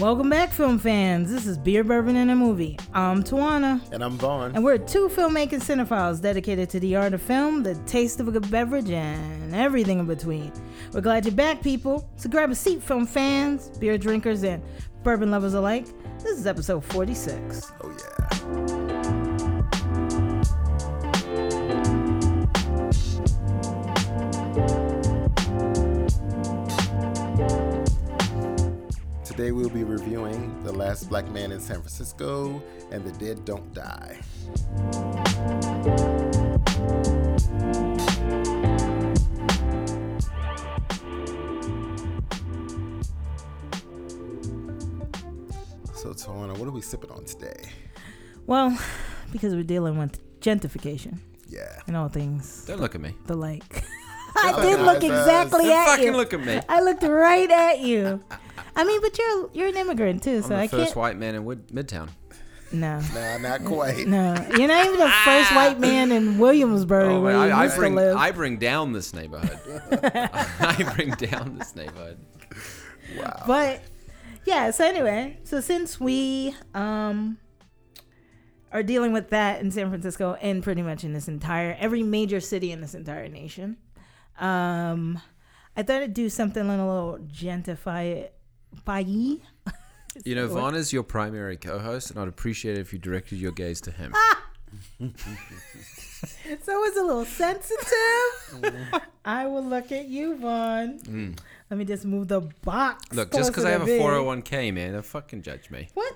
Welcome back, film fans. This is Beer Bourbon in a Movie. I'm Tawana. And I'm Vaughn. And we're two filmmaking cinephiles dedicated to the art of film, the taste of a good beverage, and everything in between. We're glad you're back, people. So grab a seat, film fans, beer drinkers, and bourbon lovers alike. This is episode 46. Today we'll be reviewing The Last Black Man in San Francisco and The Dead Don't Die. So, Tawana, what are we sipping on today? Well, because we're dealing with gentrification Yeah. and all things Don't look at me. the like. I Oh, did look exactly Don't at fucking you. look at me. I looked right at you. I mean, but you're you're an immigrant too, I'm so the I first can't. white man in Wood- Midtown. No, Nah, not quite. no, you're not even the first white man in Williamsburg Oh, where man, you I, I used bring to live. I bring down this neighborhood. I bring down this neighborhood. Wow. but yeah, so anyway, so since we um are dealing with that in San Francisco and pretty much in this entire every major city in this entire nation, um, I thought I'd do something a little gentrify, y. You know, Vaughn is your primary co-host, and I'd appreciate it if you directed your gaze to him. So it's a little sensitive. I will look at you, Vaughn. Let me just move the box. Mm. Look, just because I have a 401k, man, don't fucking judge me. What?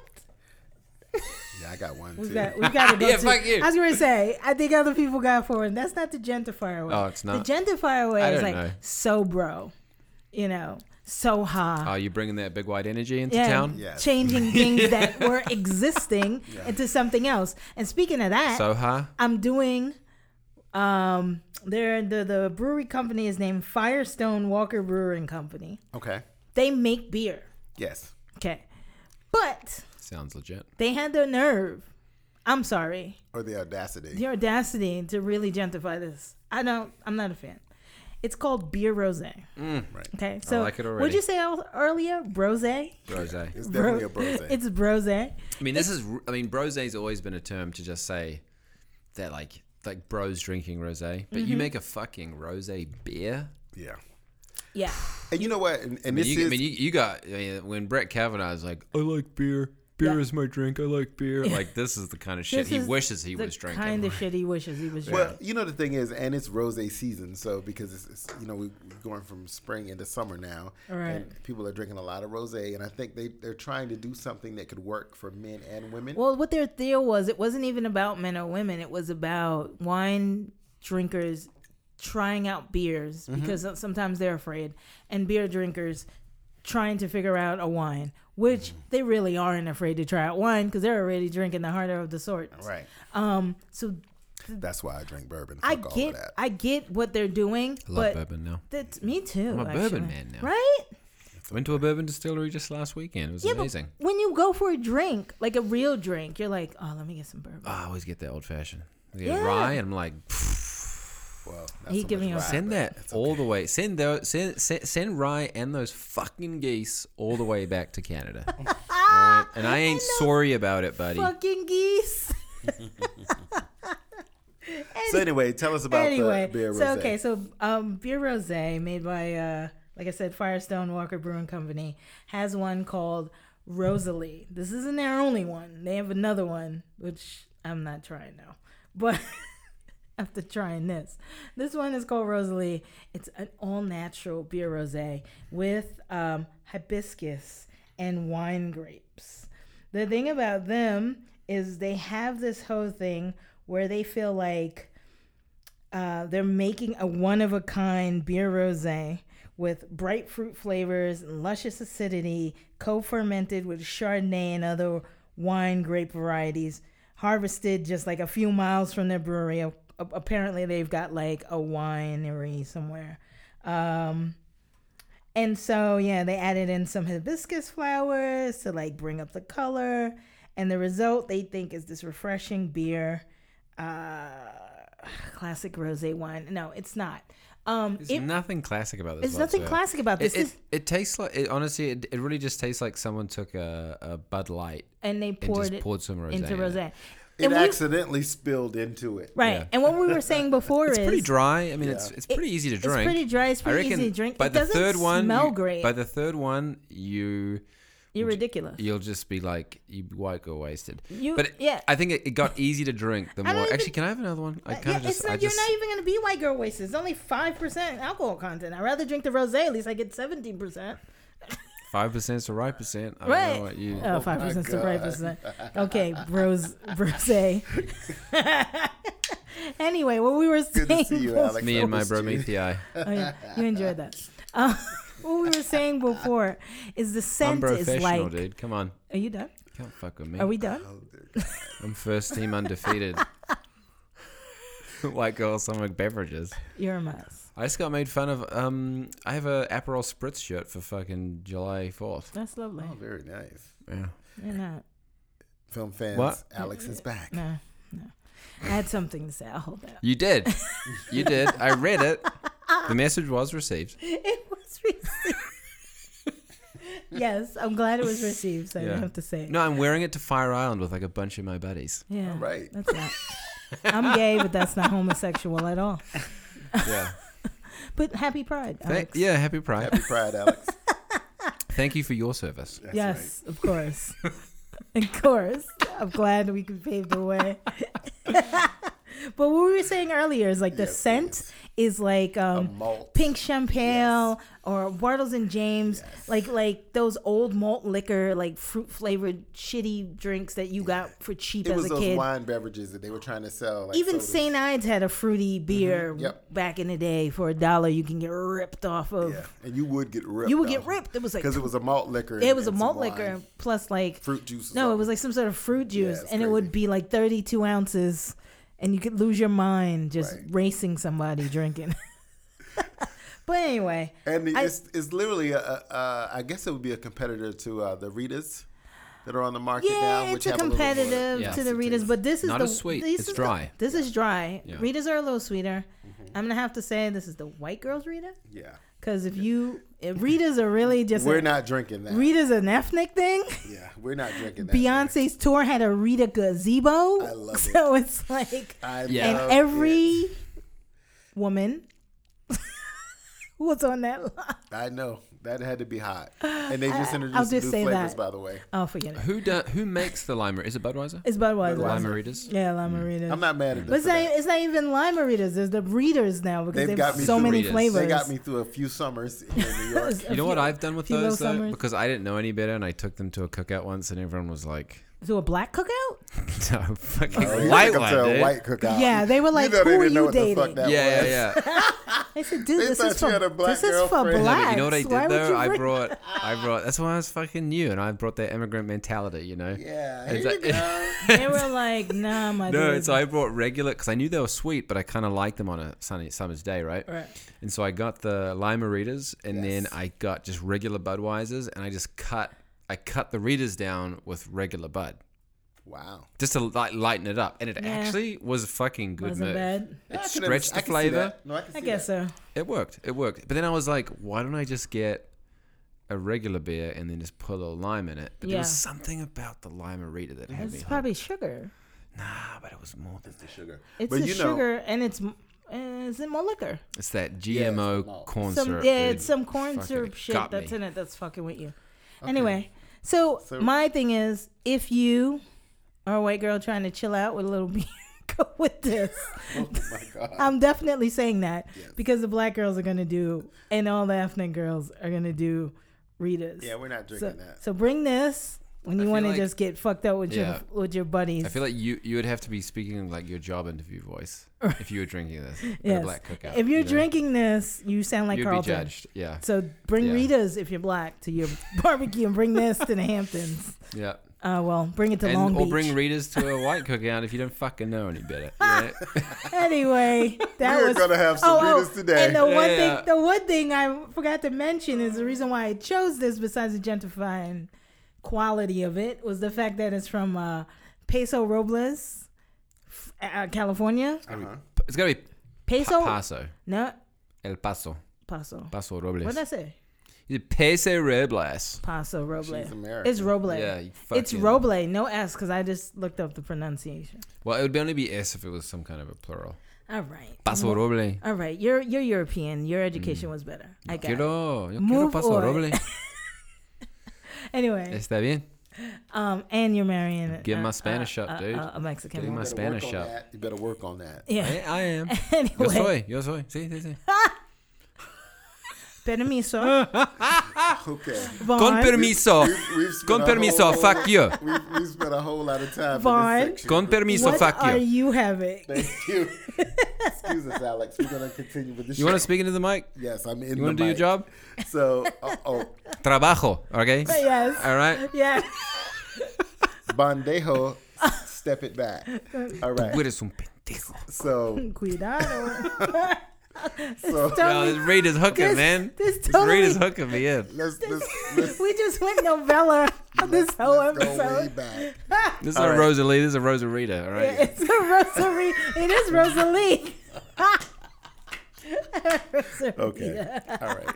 Yeah, I got one We've too. got, we've got to go Yeah, to. fuck you. I was going to say, I think other people got four, And that's not the gentrifier way. Oh, it's not? The gentrifier way I is don't like know. so bro, you know, so ha. Are you bringing that big white energy into yeah, town? Yes. changing things that were existing into something else. And speaking of that, So, huh? I'm doing um there the the brewery company is named Firestone Walker Brewing Company. Okay. They make beer. Yes. Okay. But Sounds legit. they had the nerve. I'm sorry. Or the audacity. The audacity to really gentrify this. I don't I'm not a fan. It's called beer rosé. Right. Okay. So like it what'd you say earlier? Brosé? Brose. It's definitely a brose. It's brosé. I mean, this is. I mean, brosé's always been a term to just say that, like, like bros drinking rosé, but Mm-hmm. you make a fucking rosé beer. yeah. Yeah. And you know what? And, and I mean, this you, is I mean, you, you got. I mean, when Brett Kavanaugh is like, I like beer. Beer Yeah. is my drink. I like beer. Like, this is the kind of shit he wishes he was drinking. kind of shit he wishes he was drinking. Well, you know the thing is, and it's rose season, so because it's, it's you know we, we're going from spring into summer now, Right. and people are drinking a lot of rose, and I think they they're trying to do something that could work for men and women. Well, what their deal was, it wasn't even about men or women. It was about wine drinkers trying out beers Mm-hmm. because sometimes they're afraid, and beer drinkers trying to figure out a wine, which Mm-hmm. they really aren't afraid to try out wine because they're already drinking the harder of the sorts. right. Um. So That's why I drink bourbon. I Fuck all get, that. I get what they're doing, I love but bourbon now. that's me too. I'm a actually. bourbon man now. right? Went to a bourbon distillery just last weekend. It was Yeah, amazing. but when you go for a drink, like a real drink, you're like, oh, let me get some bourbon. Oh, I always get that old fashioned. Yeah. rye, and I'm like, well, He so giving much you a- send that it's all okay. the way. Send those, send, send send rye and those fucking geese all the way back to Canada. all right, and I ain't sorry about it, buddy. Fucking geese. So anyway, tell us about anyway, the beer rose. so okay, so um, beer rosé made by uh, like I said, Firestone Walker Brewing Company has one called Rosalie. This isn't their only one. They have another one which I'm not trying now, but after trying this, this one is called Rosalie. It's an all natural beer rosé with um, hibiscus and wine grapes. The thing about them is they have this whole thing where they feel like uh, they're making a one of a kind beer rosé with bright fruit flavors and luscious acidity, co-fermented with Chardonnay and other wine grape varieties, harvested just like a few miles from their brewery. Apparently, they've got like a winery somewhere. Um, and so, yeah, they added in some hibiscus flowers to like bring up the color. And the result they think is this refreshing beer. Uh, classic rosé wine. No, it's not. Um, There's it, nothing classic about this. there's nothing classic about this. It, it, it tastes like it, honestly. It, it really just tastes like someone took a, a Bud Light and they and poured just it poured some rosé into in rosé. It we- accidentally spilled into it. Right. Yeah. And what we were saying before It's is pretty dry. I mean, it's Yeah. it's pretty easy to drink. It's pretty dry. It's I pretty reckon easy to drink. by it the doesn't third one, smell you- great. By the third one, you You're ridiculous. you'll just be like you white go wasted. You, But it- yeah. I think it, it got easy to drink the more. even- Actually, can I have another one? I kind yeah, of just. it's not, I you're just not even going to be white girl wasted. It's only 5% alcohol content. I'd rather drink the rosé. At least I get 17%. Five percent is the right percent. I don't Right. know what you. Oh, 5% is the right percent. Okay, bros, rosé. anyway, what we were Good saying. to see you, before- Alex. Me and my Always bro cheers. meet the eye. Oh, yeah, you enjoyed that. Uh, what we were saying before is the scent I'm is professional, like. dude. Come on, Are you done? can't fuck with me. Are we done? Oh. I'm first team undefeated. White girl summer beverages. You're a mess. I just got made fun of. Um, I have a Aperol Spritz shirt for fucking July fourth. That's lovely. Oh, very nice. Yeah. You're not. Film fans, What? Alex is back. No, no. I had something to say. I'll hold that. You did. You did. I read it. The message was received. It was received. yes, I'm glad it was received, so I Yeah. don't have to say it. No, I'm wearing it to Fire Island with like a bunch of my buddies. Yeah. All right. That's not. I'm gay, but that's not homosexual at all. Yeah. But happy Pride. Thank- Alex. yeah. Happy Pride. Happy Pride, Alex. Thank you for your service. That's yes, of course. of course. I'm glad we could pave the way. but what we were saying earlier is like the Yes, scent yes. Is like um, pink champagne or Bartles and James, Yes. like like those old malt liquor, like fruit flavored shitty drinks that you got for cheap It as was a those kid. wine beverages that they were trying to sell. Like Even. St. Ides had a fruity beer Mm-hmm. Yep. back in the day for a dollar. You can get ripped off of. Yeah, and you would get ripped. You would get ripped. It was like because it was a malt liquor. it was a malt liquor plus like fruit juice. no, it was like some sort of fruit juice, it's and it would be like thirty two ounces, and you could lose your mind just Right. racing somebody drinking. but anyway, And I- it's, it's literally, a, a, a, I guess it would be a competitor to uh, the Ritas that are on the market yeah, now. it's which a have a little more competitive Yeah. to the Ritas, but this is Not the as sweet. this It's is the- dry. this is dry. Yeah. Ritas are a little sweeter. Mm-hmm. I'm gonna have to say this is the white girl's Rita, Yeah, because if you if Ritas are really just we're a, not drinking that. Rita's an ethnic thing. yeah, we're not drinking that. Beyonce's tour had a Rita gazebo, I love it. so it's like I Yeah. and every it. woman who was on that line. I know that had to be hot, and they just introduced I'll some just new say flavors, that. by the way. Oh, forget it. Who do, Who makes the lime? Is it Budweiser? It's Budweiser. Budweiser. Lime Ritas? Yeah, Lima hmm. Ritas. I'm not mad at them. But it's for not, that. it's not even lima Ritas. There's the readers now because They've they got have me so through many Ritas. flavors. They got me through a few summers in New York. You know what I've done with few little those though? summers. Because I didn't know any better, and I took them to a cookout once, and everyone was like, To a black cookout? "No, fucking Oh, white took 'em one, to a white cookout. Yeah, they were like, you know, "Who are you what the fuck dating?" that yeah, yeah, yeah. I said, dude, They this is for had a black this is for girlfriend. blacks. You know what I did Why though? I brought, I brought. That's why I was fucking new, and I brought that immigrant mentality, you know. Yeah, It's here you like- go. They were like, nah, my dude. No, dude. so I brought regular because I knew they were sweet, but I kind of liked them on a sunny summer's day, right? Right. And so I got the lima Ritas, and then I got just regular Budweisers, and I just cut, I cut the readers down with regular Bud, Wow. just to like lighten it up, and it Yeah. actually was a fucking good Wasn't move. bad. It I can stretched I the can see flavor. that. No, I, can I guess that. so. It worked. It worked. But then I was like, why don't I just get a regular beer and then just put a little lime in it? But there was something about the lima Rita that had me. It's hooked. probably sugar. Nah, but it was more than The sugar. It's But the you know- sugar, and it's uh, is it more liquor? It's that Yeah, it's GMO the corn Some syrup. yeah, it's some corn syrup shit that's me. in it that's fucking with you. Anyway, so, So- my thing is, if you are a white girl trying to chill out with a little beer, go with this. Oh my god. I'm definitely saying that Yes. because the black girls are gonna do, and all the ethnic girls are gonna do Ritas. yeah, we're not so, drinking that. so bring this when you want to like- just get fucked up with Yeah. your with your buddies. I feel like you you would have to be speaking like your job interview voice if you were drinking this Yes. black cookout. if you're you know? drinking this, you sound like you'd Carlton. be judged. Yeah, So bring Yeah. Ritas if you're black to your barbecue and bring this to the Hamptons. yeah. Uh, well, bring it to And, Long or bring Ritas to a white cookout if you don't fucking know any better. you know? anyway, that We're was gonna have some oh, oh, Ritas today. And the one Yeah. thing, the one thing I forgot to mention is the reason why I chose this, besides the gentrifying quality of it, was the fact that it's from uh, Peso Robles Uh, California Uh-huh. It's gotta be peso. Pa- Paso. no El Paso. paso. Paso Robles. What Robles. did I say? Peso Robles. Paso Robles. She's American. It's Robles. Yeah, you It's Robles. No S, because I just looked up the pronunciation. Well, it would be only be S if it was some kind of a plural. All right. Paso Mo- Roble. All right. You're you're European. Your education was better. I got it. Quiero, yo quiero Paso on. Roble. Anyway, Está bien. um, and you're marrying. Get uh, my Spanish uh, up, uh, dude. uh, a Mexican. Get my woman. You better Spanish up. that. You better work on that. Yeah. I, I am. Yo anyway, soy, yo soy. Sí, sí, sí. permiso. Okay. Con Vaughn. permiso. We've, we've spent Con permiso, whole- fuck you. We've, we've spent a whole lot of time Vaughn. in this section. Con permiso, What fuck are you. you having? Thank you. Excuse us, Alex. We're gonna continue with the You show. want to speak into the mic? Yes, I'm in. You want to do your job? So, oh, oh Trabajo, okay? Yes. All right. Yeah. bandejo, step it back. All right. Tú right. eres un pendejo. So, Cuidado. so Yo, Totally- this Rita's hooking, this- man. this This totally- Rita's hooking me in. let's let's let's, we just went novella on this whole let's go way episode. back. This is All a right. Rosalie. This is a Rosarita, all right? Yeah, it's a Rosalie. It is Rosalie. Rosalie. Okay. All right.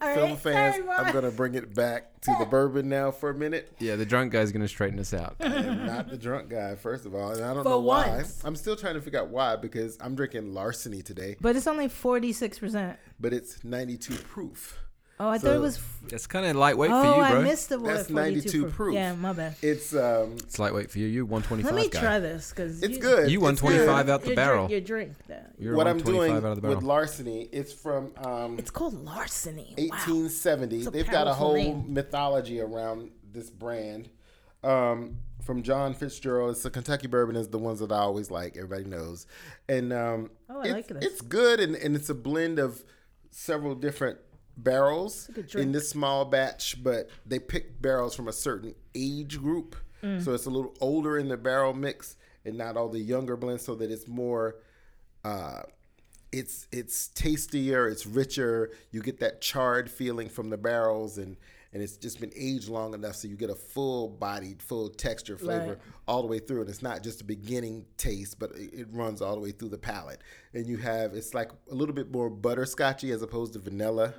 All Film right, fans, sorry, I'm gonna bring it back to the bourbon now for a minute. Yeah, the drunk guy's gonna straighten us out. I am not the drunk guy, first of all, and I don't For know why. once. I'm still trying to figure out why because I'm drinking larceny today, But it's only 46%. but it's 92 proof. Oh, I So- thought it was. That's kind of lightweight oh, for you, I bro. missed the word That's 42 92 proof. proof. Yeah, my bad. It's um, It's lightweight for you. You 125 Let me guy. try this because it's good. You It's 125 good. out the your barrel. Drink, your drink. That. You're What I'm 125 doing out of the with barrel. larceny, it's from um, It's called larceny. Wow. 1870. It's a They've got a whole name. mythology around this brand. Um, from John Fitzgerald, it's a Kentucky bourbon. Is the ones that I always like. Everybody knows, and um, Oh, I it's, like this. It's good, and, and it's a blend of several different barrels in this small batch. But they pick barrels from a certain age group, Mm. so it's a little older in the barrel mix, and not all the younger blends, so that it's more uh, it's it's tastier, it's richer. You get that charred feeling from the barrels, and and it's just been aged long enough so you get a full bodied, full texture flavor Right. all the way through. And it's not just a beginning taste, but it, it runs all the way through the palate. And you have it's like a little bit more butterscotchy as opposed to vanilla.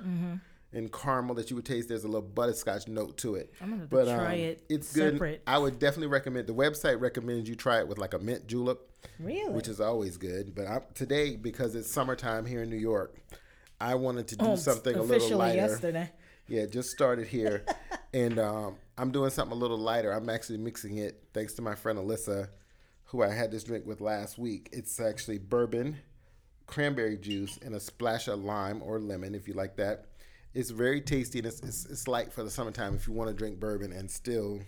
And caramel that you would taste, there's a little butterscotch note to it. I'm gonna but try um, it it's separate. good. I would definitely recommend. The website recommends you try it with like a mint julep Really? which is always good. But I, today, because it's summertime here in New York, I wanted to do Oh, something a little lighter. yesterday. Yeah, just started here, and um, I'm doing something a little lighter. I'm actually mixing it thanks to my friend Alyssa, who I had this drink with last week. It's actually bourbon, cranberry juice, and a splash of lime or lemon if you like that. It's very tasty and it's, it's, it's light for the summertime if you want to drink bourbon and still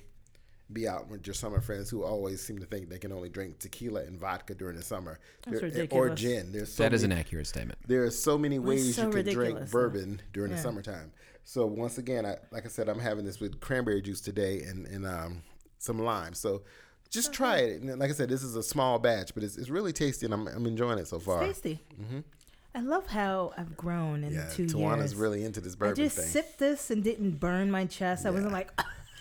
be out with your summer friends who always seem to think they can only drink tequila and vodka during the summer That's There- or gin. There's so That is many, an accurate statement. there are so many ways so you can ridiculous, drink though. bourbon during the summertime. So once again, I, like I said, I'm having this with cranberry juice today and, and um, some lime. So just uh-huh. try it. And like I said, this is a small batch, but it's, it's really tasty, and I'm, I'm enjoying it so far. Tasty. Mm-hmm. I love how I've grown in Yeah, two Tawana's years. really into this bourbon I just thing. sipped this and didn't burn my chest. I wasn't like,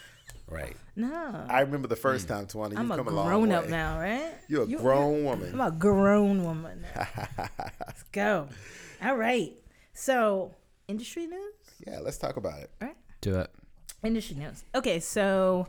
right. no. I remember the first mm. time, Tawana, you've I'm a come a long grown up way. now, right? You're a You- grown woman. I'm a grown woman. Let's go. All right. So, industry news? Yeah, let's talk about it. Right? Do it. Industry news. Okay, so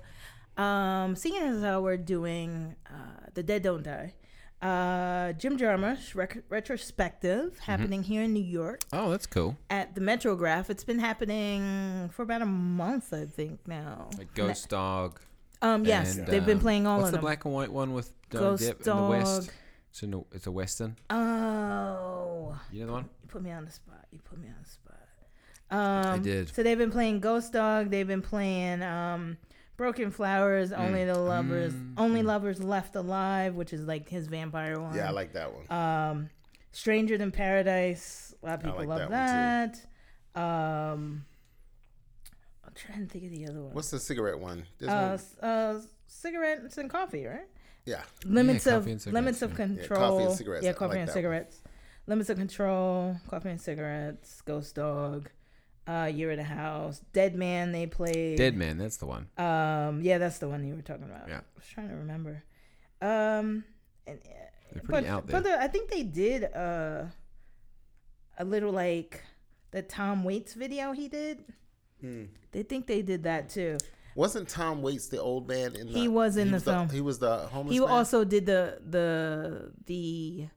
um seeing as how we're doing uh The Dead Don't Die, uh Jim Jarmusch rec- retrospective Mm-hmm. happening here in New York Oh, that's cool. at the Metrograph. It's been happening for about a month, I think now. Like Ghost Dog. Um yes, and, they've been um, playing all What's of the them. black and white one with Johnny Ghost Depp in the West? Dog. It's, in the, it's a Western. Oh, You know the one? you put me on the spot. You put me on the spot. Um, did. So they've been playing Ghost Dog. They've been playing um, Broken Flowers. Only the lovers, Mm. only lovers left alive, which is like his vampire one. Yeah, I like that one. Um, Stranger Than Paradise. A lot of I people like love that that. Um, I'm trying to think of the other one. What's the cigarette one? There's uh, one. uh, cigarettes and coffee, right? Yeah. Limits Yeah, of coffee and cigarettes, limits of yeah. Yeah, control. coffee and cigarettes. Yeah, coffee like and that one. cigarettes. Limits of control. Coffee and cigarettes. Ghost dog. Uh, Year of the Horse. Dead Man. They played. Dead Man, that's the one. Um, yeah, that's the one you were talking about. Yeah. I was trying to remember. Um, and, uh, They're pretty but, out But there. the, I think they did uh, a little like the Tom Waits video he did. Hmm. They think they did that too. Wasn't Tom Waits the old man in the? He was in the film. he was the homeless. He man? also did the the the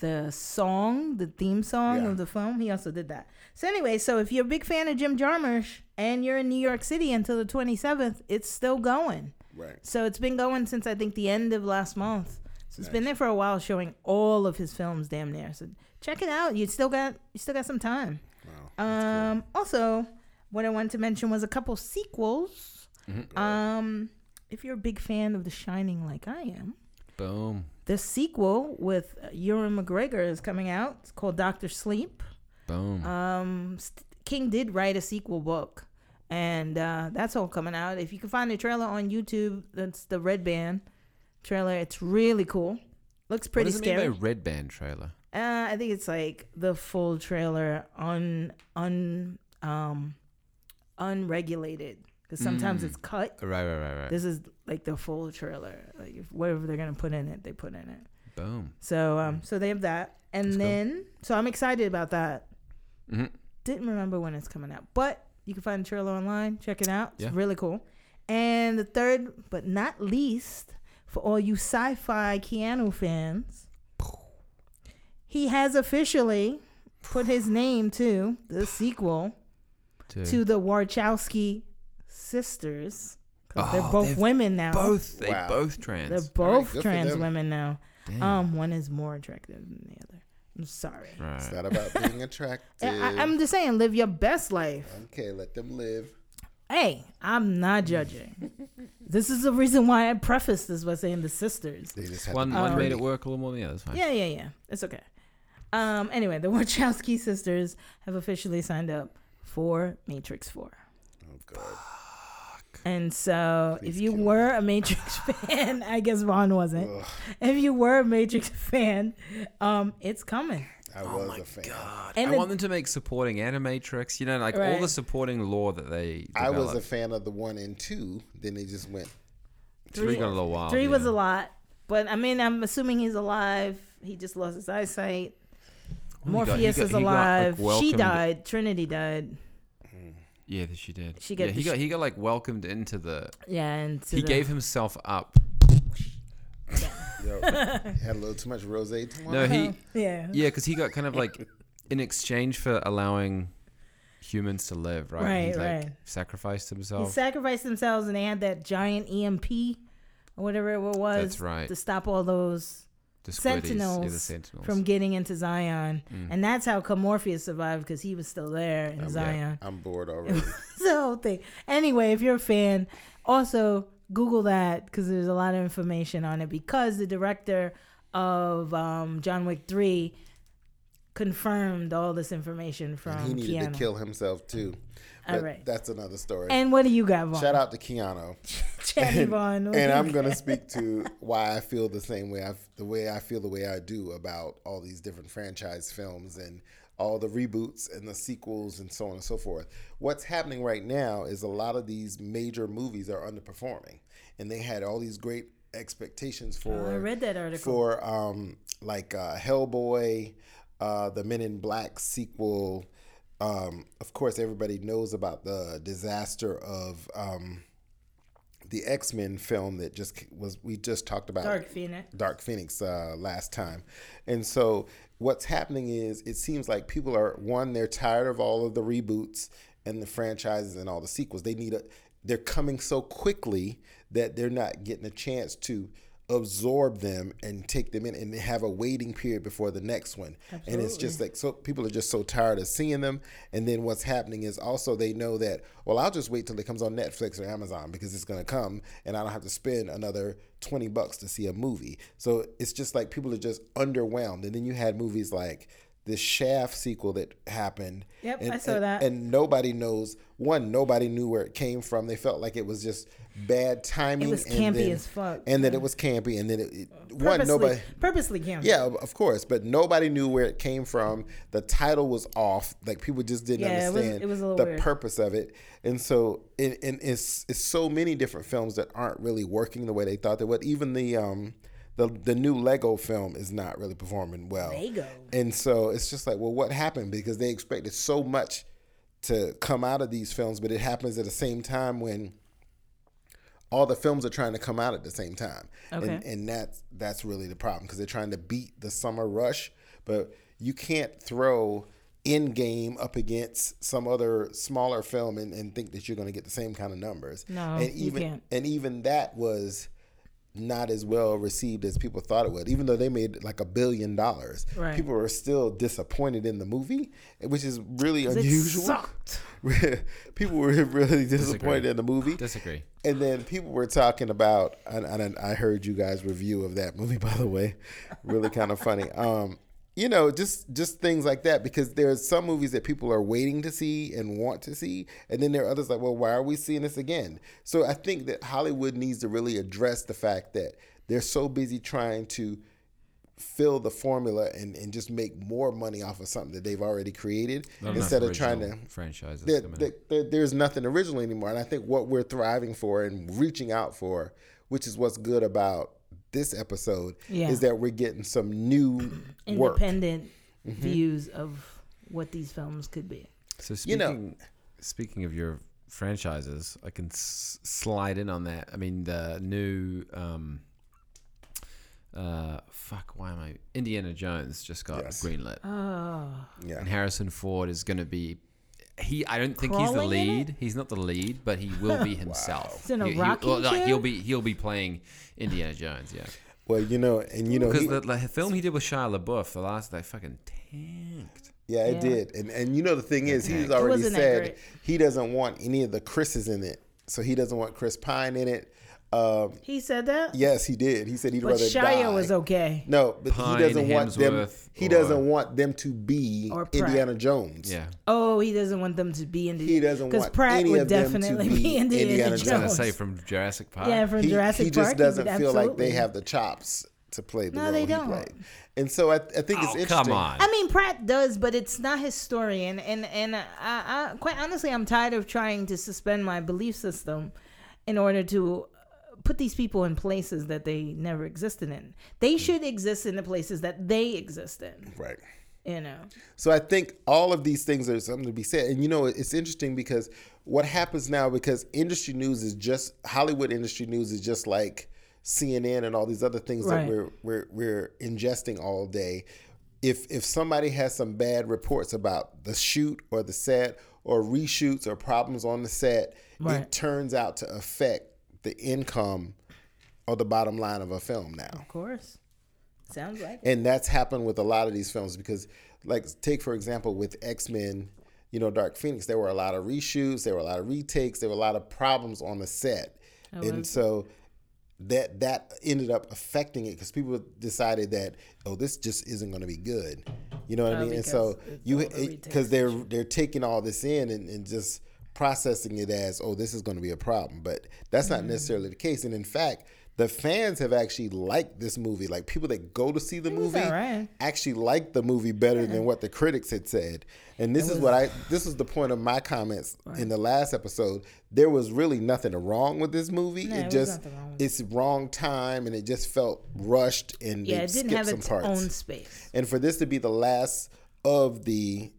the song, the theme song Yeah. of the film. He also did that. So anyway, so if you're a big fan of Jim Jarmusch and you're in New York City until the 27th, it's still going. right. So it's been going since I think the end of last month. So it's been there for a while, showing all of his films, damn near. So check it out. You still got you still got some time. Wow. Um, also, what I wanted to mention was a couple sequels. Mm-hmm. Um, if you're a big fan of The Shining, like I am, Boom. The sequel with Ewan McGregor is coming out. It's called Doctor Sleep. Boom. Um, St- King did write a sequel book, and uh, that's all coming out. If you can find the trailer on YouTube, that's the Red Band trailer. It's really cool. Looks pretty what does scary. it mean by red band trailer? Uh, I think it's like the full trailer on un un um unregulated because sometimes Mm. it's cut. Right, right, right, right. This is like the full trailer. Like if whatever they're gonna put in it, they put in it. Boom. So um, so they have that, and cool. then so I'm excited about that. hmm Didn't remember when it's coming out, but you can find the trailer online. Check it out. It's Yeah. really cool. And the third, but not least, for all you sci-fi Keanu fans, he has officially put his name to the sequel to the Wachowski sisters. 'Cause Oh, they're both women now. Both. They Wow. both trans. They're both good for trans women now. Damn. Um, one is more attractive than the other. I'm sorry. It's not about being attractive. I, I- I'm just saying, live your best life. okay, let them live. Hey, I'm not judging. this is the reason why I prefaced this by saying the sisters. They One, to one made it work a little more than the other. Yeah, yeah, yeah. It's okay. Um, anyway, the Wachowski sisters have officially signed up for Matrix 4. Oh god. And so, Please if you kill me. were a Matrix fan, I guess Vaughn wasn't. Ugh, If you were a Matrix fan, um, it's coming. I was a fan. God. And I the- want them to make supporting Animatrix. You know, like all the supporting lore that they. I was a fan of the one and two. Then they just went. Three got a little wild. Three was a lot, but I mean, I'm assuming he's alive. He just lost his eyesight. Well, he got- Morpheus got- is he got, like, alive. she died. Trinity died. Yeah, she did. She yeah, got he got sh- he got like welcomed into the. Yeah, and He the- gave himself up. Yo, had a little too much rose tomorrow. No, he uh-huh. Yeah. yeah, because he got kind of like in exchange for allowing humans to live, right? Right, he like right. sacrificed He himself. sacrificed themselves, and they had that giant EMP or whatever it was. That's right. To stop all those the squiddies, yeah, the sentinels sentinels. from getting into Zion, Mm. and that's how Morpheus survived because he was still there in I'm, Zion. I'm bored already. The whole thing. Anyway, if you're a fan, also Google that because there's a lot of information on it. Because the director of um, John Wick Three confirmed all this information from and he needed Keanu. to kill himself too. All But right. that's another story. And what do you got, Vaughn? Shout out to Keanu. Chatty and, Vaughn. and I'm gonna speak to why I feel the same way I the way I feel the way I do about all these different franchise films and all the reboots and the sequels and so on and so forth. What's happening right now is a lot of these major movies are underperforming, and they had all these great expectations for Oh, I read that article. for um, like uh, Hellboy, uh, the Men in Black sequel. Um, of course, everybody knows about the disaster of um, the X Men film that just was. We just talked about Dark Phoenix. Dark Phoenix uh, last time. And so what's happening is it seems like people are one, they're tired of all of the reboots and the franchises and all the sequels. They need a they're coming so quickly that they're not getting a chance to absorb them and take them in and have a waiting period before the next one. Absolutely. And it's just like so people are just so tired of seeing them. And then what's happening is also they know that, well, I'll just wait till it comes on Netflix or Amazon because it's gonna come and I don't have to spend another 20 bucks to see a movie. So it's just like people are just underwhelmed. And then you had movies like the Shaft sequel that happened. Yep, and, I saw and- that. And nobody knows. One, nobody knew where it came from. They felt like it was just bad timing. It was and campy then- as fuck. And then it was campy. And then it, it one Purposely, nobody. purposely campy. Yeah, of course, but nobody knew where it came from. The title was off; like people just didn't Yeah, it was- understand it was the weird. purpose of it. And so, it, and it's it's so many different films that aren't really working the way they thought they would. Even the um, the the new Lego film is not really performing well. Lego. And so it's just like, well, what happened? Because they expected so much to come out of these films, but it happens at the same time when all the films are trying to come out at the same time. Okay. And and that's that's really the problem because they're trying to beat the summer rush, but you can't throw Endgame up against some other smaller film and, and think that you're going to get the same kind of numbers. No, and you can't. and even that was not as well received as people thought it would. Even though they made like a billion dollars, Right. people were still disappointed in the movie, which is really unusual. sucked. people were really disappointed in the movie. Disagree. And then people were talking about, and, and I heard you guys' review of that movie, by the way, really kind of funny. Um, you know, just just things like that because there's some movies that people are waiting to see and want to see, and then there are others like, well, why are we seeing this again? So I think that Hollywood needs to really address the fact that they're so busy trying to fill the formula and, and just make more money off of something that they've already created Not instead of trying to franchise there, coming there, out. there- there's nothing original anymore. And I think what we're thriving for and reaching out for, which is what's good about this episode, Yeah. is that we're getting some new work. Independent Mm-hmm. views of what these films could be. So You speaking, know- speaking of your franchises, I can s- slide in on that. I mean, the new, um, uh, fuck, why am I? Indiana Jones just got Yes. greenlit, Oh, Yeah. and Harrison Ford is going to be. He, I don't think he's the Crawling in lead. He's not the lead, but he will be himself. He's in a He- he- rocking well, like, chair? he'll be he'll be playing Indiana Jones. Yeah, Well, you know, and you know, because he- the, the film he did with Shia LaBeouf, the last they fucking tanked. yeah, it Yeah. did. And and you know, the thing is, he's already wasn't that said great. he doesn't want any of the Chris's in it. So he doesn't want Chris Pine in it. Um, he said that. yes, he did. He said he'd but rather Shia die. was okay. No, but Pine, he doesn't want them. He or- doesn't want them to be Indiana Jones. Yeah, Oh, he doesn't want them to be Indiana. the. He doesn't because want Pratt any would of them to definitely be be Indiana, Indiana I was gonna Jones. say from Jurassic Park. yeah, from he, Jurassic he Park. He just doesn't would feel like they have the chops to play the No, role they he don't. played. And so I, I think it's Oh, interesting. come on. I mean, Pratt does, but it's not his story, and and and I, I quite honestly, I'm tired of trying to suspend my belief system in order to put these people in places that they never existed in. They mm. should exist in the places that they exist in. Right. You know, So I think all of these things are something to be said. And you know, it's interesting because what happens now because industry news is just Hollywood industry news is just like CNN and all these other things Right. that we're we're we're ingesting all day. If if somebody has some bad reports about the shoot or the set or reshoots or problems on the set, Right. it turns out to affect the income or the bottom line of a film now. Of course, sounds like it. and that's happened with a lot of these films because like take for example with x-men you know dark phoenix there were a lot of reshoots there were a lot of retakes there were a lot of problems on the set. And so that that ended up affecting it because people decided that oh this just isn't going to be good. You know what i Oh, mean? And so you all the retakes. because they're they're taking all this in and, and just processing it as oh this is going to be a problem but that's not Mm. necessarily the case. And in fact the fans have actually liked this movie. Like people that go to see the movie alright. actually liked the movie better than what the critics had said. And this is what i this is the point of my comments in the last episode. There was really nothing wrong with this movie. No, it it just wrong it's wrong time and it just felt rushed and Yeah, it didn't skipped have some its parts. own space. and for this to be the last of the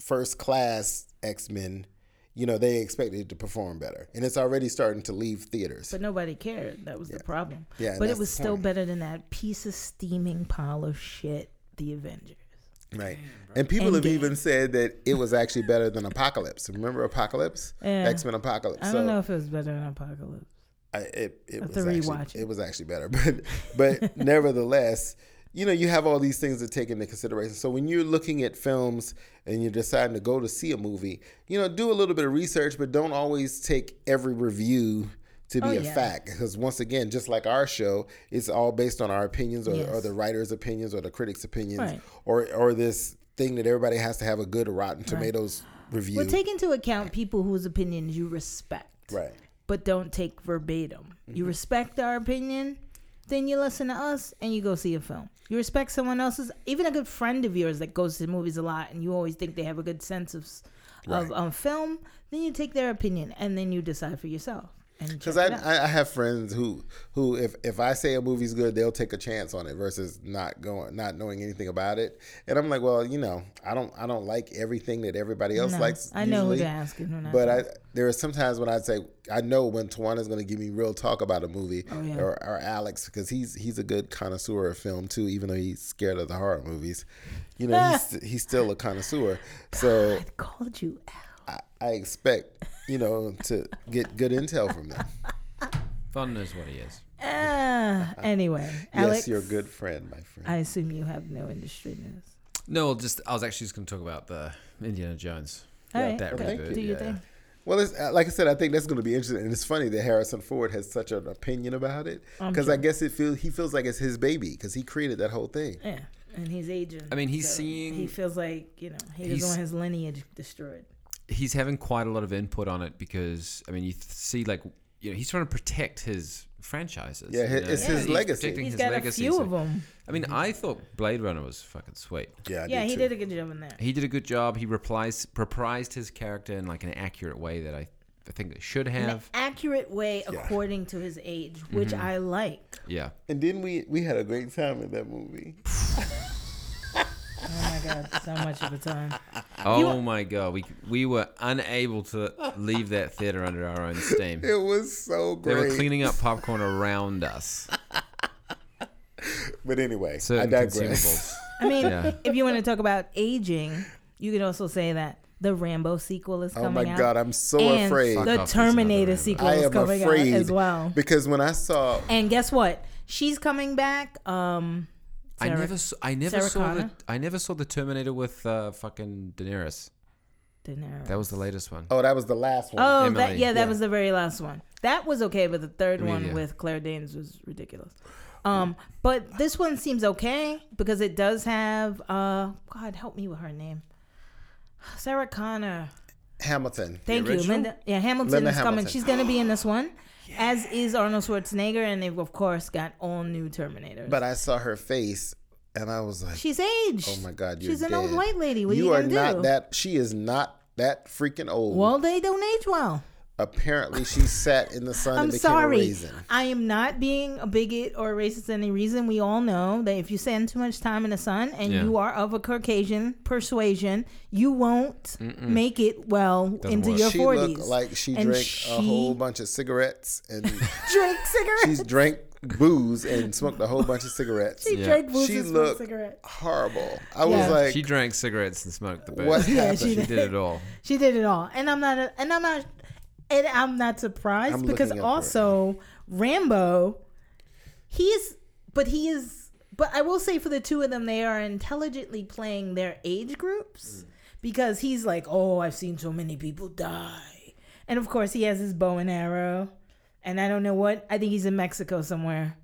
first class x-men you know they expected it to perform better and it's already starting to leave theaters But nobody cared. That was the problem. Yeah, but it was still point. better than that piece of steaming pile of shit, The Avengers. Right. And people have even said that it was actually better than Apocalypse. Remember Apocalypse? Yeah. X Men Apocalypse. I don't know if it was better than Apocalypse. I, it, it was actually, it. it was actually better. But but nevertheless, you know, you have all these things to take into consideration. So when you're looking at films and you're deciding to go to see a movie, you know, do a little bit of research, but don't always take every review to be Oh, a yeah. fact. Because once again, just like our show, it's all based on our opinions or, or the writer's opinions or the critic's opinions Right. or or this thing that everybody has to have a good Rotten Tomatoes review. Well, take into account people whose opinions you respect. right. But don't take verbatim. Mm-hmm. You respect our opinion, then you listen to us and you go see a film. You respect someone else's, even a good friend of yours that goes to movies a lot, and you always think they have a good sense of of um, film. Then you take their opinion and then you decide for yourself. Because I. I I have friends who who if if I say a movie's good, they'll take a chance on it versus not going not knowing anything about it. And I'm like, well, you know, I don't I don't like everything that everybody else No, likes. I know who usually. to ask But to. I there are sometimes when I'd say I know when Tawana's going to give me real talk about a movie, Oh, yeah. or, or Alex because he's he's a good connoisseur of film too, even though he's scared of the horror movies. You know, he's he's still a connoisseur. So I called you out. I, I expect you know to get good intel from them. Fun knows what he is. Ah, anyway, Alex, yes, you're a good friend, my friend. I assume you have no industry news. No, just I was actually just going to talk about the Indiana Jones. All Yeah, right, that okay, reboot, do your yeah. thing. Well, uh, like I said, I think that's going to be interesting, and it's funny that Harrison Ford has such an opinion about it I'm because I guess it feels he feels like it's his baby because he created that whole thing. Yeah, and he's aging. I mean, he's so seeing- He feels like you know he He's- doesn't want his lineage destroyed. He's having quite a lot of input on it because I mean, you th- see like you know he's trying to protect his franchises. Yeah, you hi- know? it's his he's legacy. protecting He's his got legacy, a few so- of them. I mean, I thought Blade Runner was fucking sweet. Yeah, I Yeah, he too. did a good job in that. He did a good job. He replies, reprised his character in like an accurate way that I, I think they should In an have. accurate way Yeah. according to his age, which Mm-hmm. I like. Yeah. And then we we had a great time in that movie. Oh my god, so much of the time. Oh my god, we we were unable to leave that theater under our own steam. It was so great. They were cleaning up popcorn around us. But anyway, I digress. I mean, Yeah. if you want to talk about aging, you could also say that the Rambo sequel is coming out. Oh my out. god, I'm so and afraid. The off, there's another Terminator sequel I is coming out as well. because when I saw And guess what? She's coming back. Um, I never, saw, I never Sarah saw the, I never saw the Terminator with uh, fucking Daenerys. Daenerys. That was the latest one. oh that was the last one. Oh, Emily. that yeah, that Yeah. was the very last one. That was okay, but the third I mean, one yeah. with Claire Danes was ridiculous. Um, but this one seems okay because it does have uh, God help me with her name, Sarah Connor. Hamilton. Thank you. Linda. Yeah, Hamilton Linda is coming. Hamilton. She's gonna be in this one, as is Arnold Schwarzenegger, and they've of course got all new Terminators. But I saw her face and I was like, she's aged. oh my god, you're she's an old white lady. What you are are you gonna not do? that. She is not that freaking old. well, they don't age well. Apparently, she sat in the sun I'm and became sorry. a raisin. I am not being a bigot or a racist any reason. We all know that if you spend too much time in the sun and Yeah. you are of a Caucasian persuasion, you won't make it well into work. your She forties. looked like she And drank she- a whole bunch of cigarettes and drink cigarettes. she's drank booze and smoked a whole bunch of cigarettes. she Yeah. drank booze She and smoked looked cigarettes. horrible. I Yeah. was like, She drank cigarettes and smoked the booze. what Yeah, happened? she She did it all. She did it all, and I'm not, a, and I'm not, and I'm not surprised I'm because looking up her- also Rambo, he's, but he is, but I will say for the two of them, they are intelligently playing their age groups mm. because he's like, oh, I've seen so many people die, and of course he has his bow and arrow, and I don't know what, I think he's in Mexico somewhere.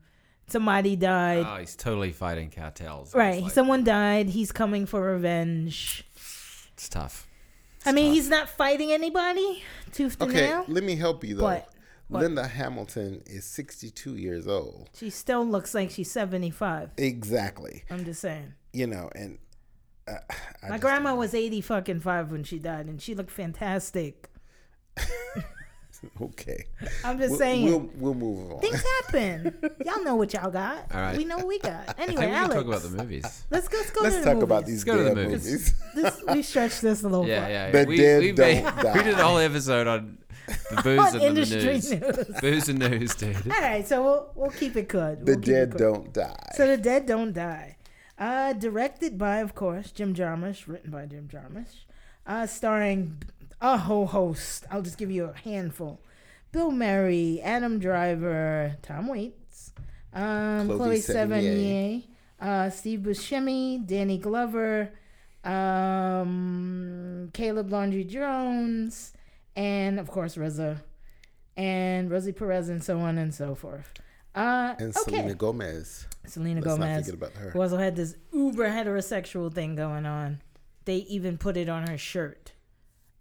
Somebody died. Oh, he's totally fighting cartels. Right, like, someone died. He's coming for revenge. it's tough. I mean, he's not fighting anybody tooth to Okay, nail. let me help you though. But- what? Linda Hamilton is 62 years old. She still looks like she's 75. Exactly. I'm just saying. You know, and uh, I My just grandma was 80 fucking 5 when she died, and she looked fantastic. Know. okay. I'm just We'll, saying. we'll we'll move on. Things happen. y'all know what y'all got. All right. We know what we got. I Anyway, think we can Alex, talk about the movies. let's go. Let's go Let's to the talk movies. about these go to the movies. movies. This, we stretched this a little Yeah, far. yeah. The we, dead we, don't made- die. we did a whole episode on the booze On and the industry news. news. Booze and news, dude. All right, so we'll we'll keep it good. The We'll keep it dead good. don't die. So the dead don't die. Uh, directed by, of course, Jim Jarmusch. Written by Jim Jarmusch. Uh, starring a whole host. I'll just give you a handful: Bill Murray, Adam Driver, Tom Waits, um, Chloe Chloe Sevigny. Uh, Steve Buscemi, Danny Glover, um, Caleb Landry Jones, and of course RZA, and Rosie Perez, and so on and so forth. Uh, and okay. Selena Gomez. Selena Let's not forget about her. who also had this uber heterosexual thing going on. They even put it on her shirt.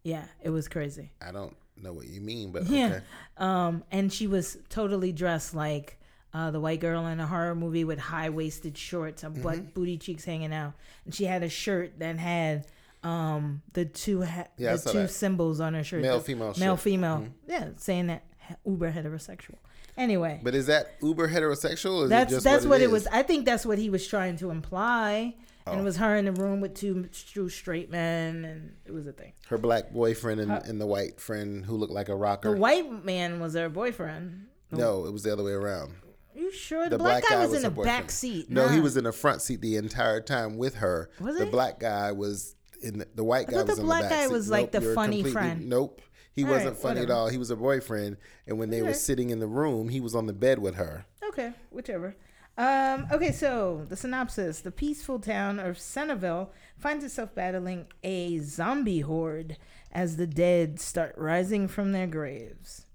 Yeah, it was crazy. I don't know what you mean, but Yeah. okay. Um, and she was totally dressed like uh, the white girl in a horror movie with high waisted shorts and Mm-hmm. butt booty cheeks hanging out. And she had a shirt that had um the two ha- Yeah, the two that. symbols on her shirt. Male, the- female male shirt. female. Mhm. Yeah, saying that uber heterosexual. Anyway, But is that uber heterosexual? Or is that's it that's what, it, was. I think that's what he was trying to imply. And Oh. it was her in the room with two, two straight men, and it was a thing. Her black boyfriend and, and the white friend who looked like a rocker. The white man was her boyfriend. no, it was the other way around. you sure? The, The black, guy was, in the back seat. No, he was in the front seat the entire time with her. Was the he? black guy was in the, the white guy was the black the guy seat. was, like, the funny friend. Nope. He All wasn't right, funny whatever. at all. He was a boyfriend, and when they were sitting in the room, he was on the bed with her. Okay, whichever. Um, okay, so the synopsis: The peaceful town of Centerville finds itself battling a zombie horde as the dead start rising from their graves.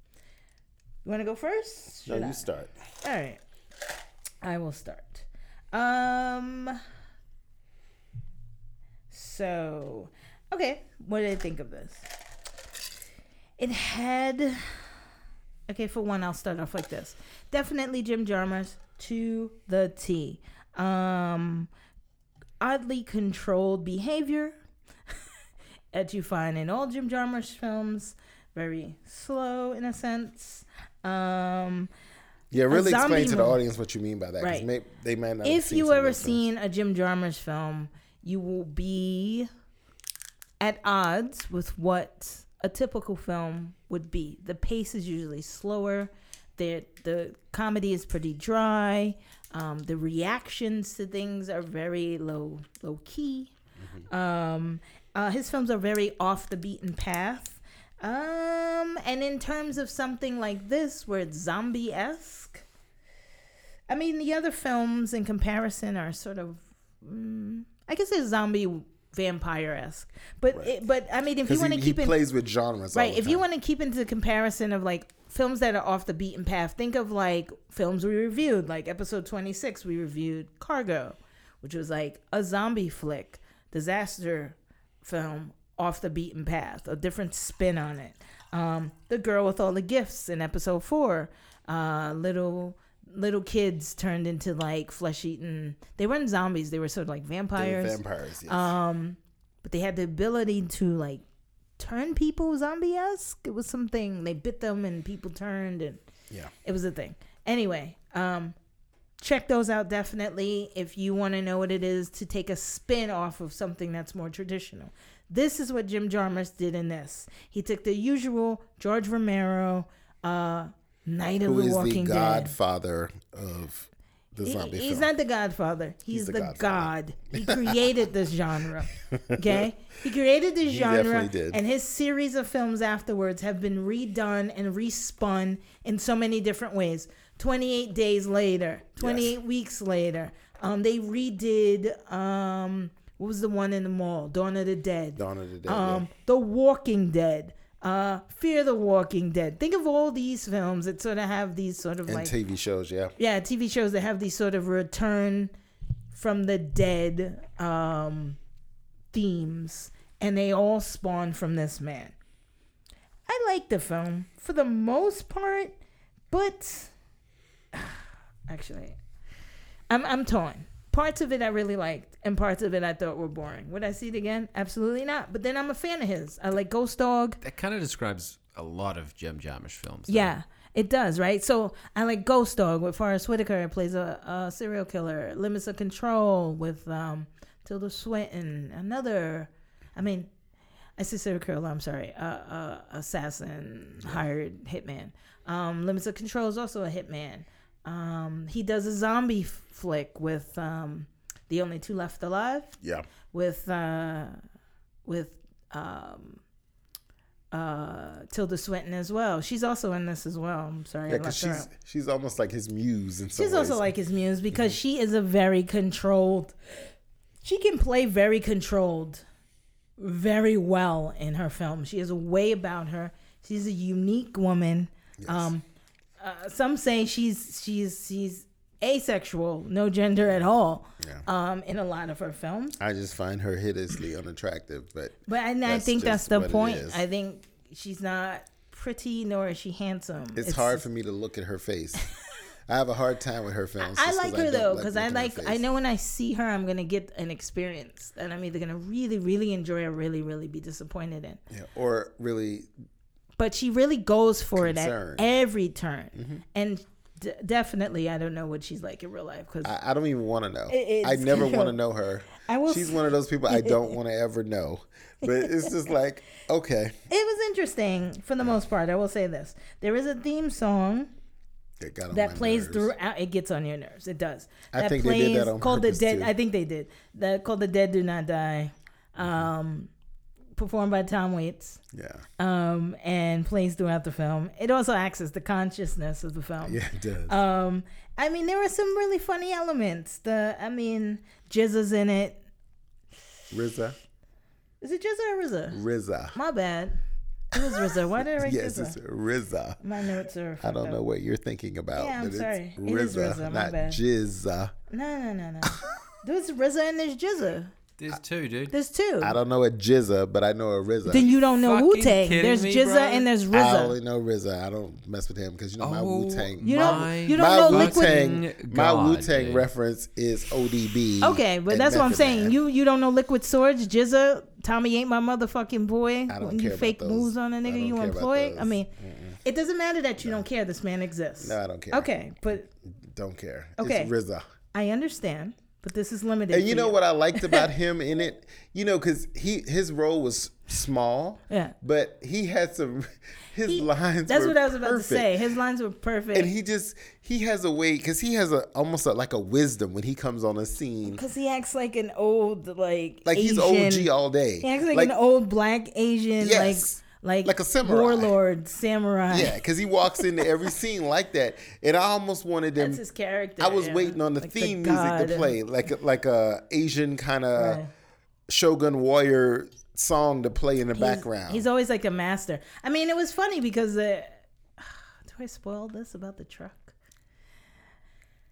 You want to go first? No, Should I? you start. All right, I will start. Um, so okay, what did I think of this? It had okay. For one, I'll start off like this. Definitely Jim Jarmusch to the T. Um, oddly controlled behavior that you find in all Jim Jarmusch films. Very slow in a sense. Um, Yeah, really explain to the audience what you mean by that. Right. may, they might not. if you ever seen a Jim Jarmusch film, you will be at odds with what a typical film would be. The pace is usually slower. The the comedy is pretty dry. Um, the reactions to things are very low low key. Um, uh, his films are very off the beaten path. Um, and in terms of something like this, where it's zombie esque, I mean, the other films in comparison are sort of, mm, I guess, they're zombie vampire esque. But Right. it, but I mean, if you want he, to he keep in plays with genres, right, if you want to keep into the comparison of like films that are off the beaten path, think of like films we reviewed, like episode twenty six, we reviewed Cargo, which was like a zombie flick, disaster film off the beaten path, a different spin on it. Um, the girl with all the gifts in episode four, uh, little little kids turned into like flesh eating. They weren't zombies; they were sort of like vampires. vampires. Yes. Um, but they had the ability to like turn people zombie esque. It was something they bit them and people turned, and yeah. it was a thing. Anyway, um, check those out definitely if you want to know what it is to take a spin off of something that's more traditional. This is what Jim Jarmusch did in this. He took the usual George Romero, uh, Night of Who the is the Walking Dead. godfather of the He- zombie he's film? not the godfather. He's, He's the the, godfather. god. He created this genre. Okay? He created this He genre did. and his series of films afterwards have been redone and respun in so many different ways. 28 days later, 28 weeks later, um they redid um what was the one in the mall? Dawn of the Dead. Dawn of the Dead. Um, The Walking Dead. Uh, Fear the Walking Dead. Think of all these films that sort of have these sort of yeah. like TV shows. Yeah. yeah tv shows that have these sort of return from the dead um themes and they all spawn from this man i like the film for the most part but actually i'm i'm torn parts of it i really liked and parts of it i thought were boring would i see it again absolutely not but then i'm a fan of his i like ghost dog That kind of describes a lot of Jim Jarmusch films. though. yeah, it does, right? So I like Ghost Dog with Forest Whitaker. It plays a, a serial killer. Limits of Control with um, Tilda Swinton. Another, I mean, I say serial killer. I'm sorry, uh, uh, assassin hired hitman. Um, Limits of Control is also a hitman. Um, he does a zombie f- flick with um, the only two left alive Yeah. with uh, with um, uh, Tilda Swinton as well. She's also in this as well. I'm sorry, Yeah, because she's she's almost like his muse in some She's also like his muse because she is a very controlled. She can play very controlled, very well in her film. She has a way about her. She's a unique woman. Um, uh, some say she's she's she's asexual, no gender at all. Yeah. Um, in a lot of her films. I just find her hideously unattractive, but But and I think that's the point. I think she's not pretty nor is she handsome. it's, hard for me to look at her face. I have a hard time with her films. I like her don't though because I at her like. I know when I see her, I'm gonna get an experience that I'm either gonna really, really enjoy or really, really be disappointed in. Yeah, or really but she really goes for Concern. it at every turn, and d- definitely, I don't know what she's like in real life because I, I don't even want to know. It- I never want to know her. I will She's one of those people I don't want to ever know. But it's just like, okay, it was interesting for the most part. I will say this: there is a theme song it got on that plays nerves. throughout. It gets on your nerves. It does. I that think they did that on called the dead. too. I think they did that called the Dead Do Not Die, um, performed by Tom Waits, Yeah, um, and plays throughout the film. It also acts as the consciousness of the film. yeah, it does. Um, I mean, there were some really funny elements. The, I mean, GZA's in it. RZA, Is it GZA or RZA? RZA. My bad. It was RZA. Why did I write Yes, GZA? it's RZA. My notes are. I don't up. know what you're thinking about, Yeah, I'm sorry. it's It is RZA, RZA, my not bad. GZA. No, no, no, no. There's RZA and there's GZA. There's two, dude. There's two. I don't know a GZA, but I know a RZA. Then you don't know Fucking Wu Tang. kidding There's me, GZA bro? and there's RZA. I only RZA. know RZA. I don't mess with him because you know my Oh, Wu Tang. You my, don't. You don't my know Wu Liquid. Tang. My God, Wu Tang dude. reference is ODB. Okay, but and that's what I'm Method saying. Man. You you don't know Liquid Swords, GZA, Tommy ain't my motherfucking boy. I don't when care you about fake those. moves on a I nigga don't you care about employ. I those. mean, it doesn't matter that you don't care. This man exists. No, I don't care. Okay, but Don't care. Okay. It's RZA. I understand. But this is limited. And you know what I liked about him in it? You know, because he his role was small. Yeah. But he had some. His He- lines. That's what I was about perfect. to say. His lines were perfect. And he just he has a way because he has a almost a, like a wisdom when he comes on a scene. Because he acts like an old, like Like he's OG all day. He acts like, an old black Asian, Yes. like like Like a samurai. warlord samurai. Yeah, because he walks into every scene like that, and I almost wanted them. that's his character. I was yeah. waiting on the Like theme god. music to play, like a- like a Asian kind of Right. Shogun warrior song to play in the He's- background. He's always like a master. I mean, it was funny because uh, do I spoil this about the truck?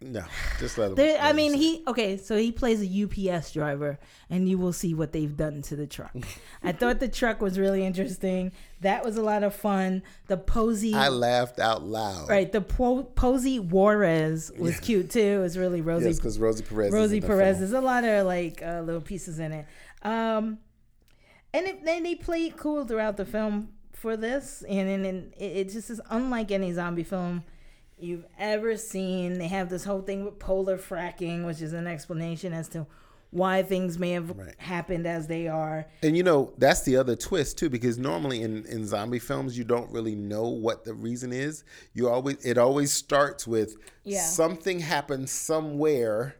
No, just let him. There, I mean, he okay. So he plays a UPS driver, and you will see what they've done to the truck. I thought the truck was really interesting. That was a lot of fun. The posy, I laughed out loud. right? The po- Posie Juarez was cute too. It was really Rosie. Yes, because Rosie Perez. Rosie the Perez. There's a lot of like uh, little pieces in it. Um, and it, then they play it cool throughout the film for this, and and, and it, it just is unlike any zombie film you've ever seen. They have this whole thing with polar fracking, which is an explanation as to why things may have Right. happened as they are. And you know, that's the other twist too, because normally in, in zombie films you don't really know what the reason is. You always it always starts with Yeah. something happened somewhere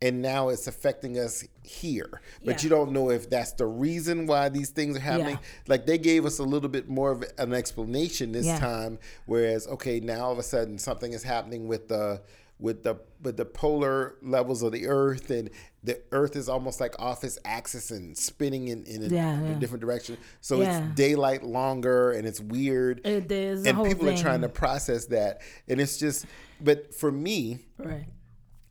and now it's affecting us here. But Yeah. you don't know if that's the reason why these things are happening. Yeah. Like they gave us a little bit more of an explanation this Yeah. time, whereas okay, now all of a sudden something is happening with the with the with the polar levels of the earth and the earth is almost like off its axis and spinning in, in, a, Yeah, yeah. different direction so Yeah. it's daylight longer and it's weird It is and people thing. are trying to process that and it's just but for me right.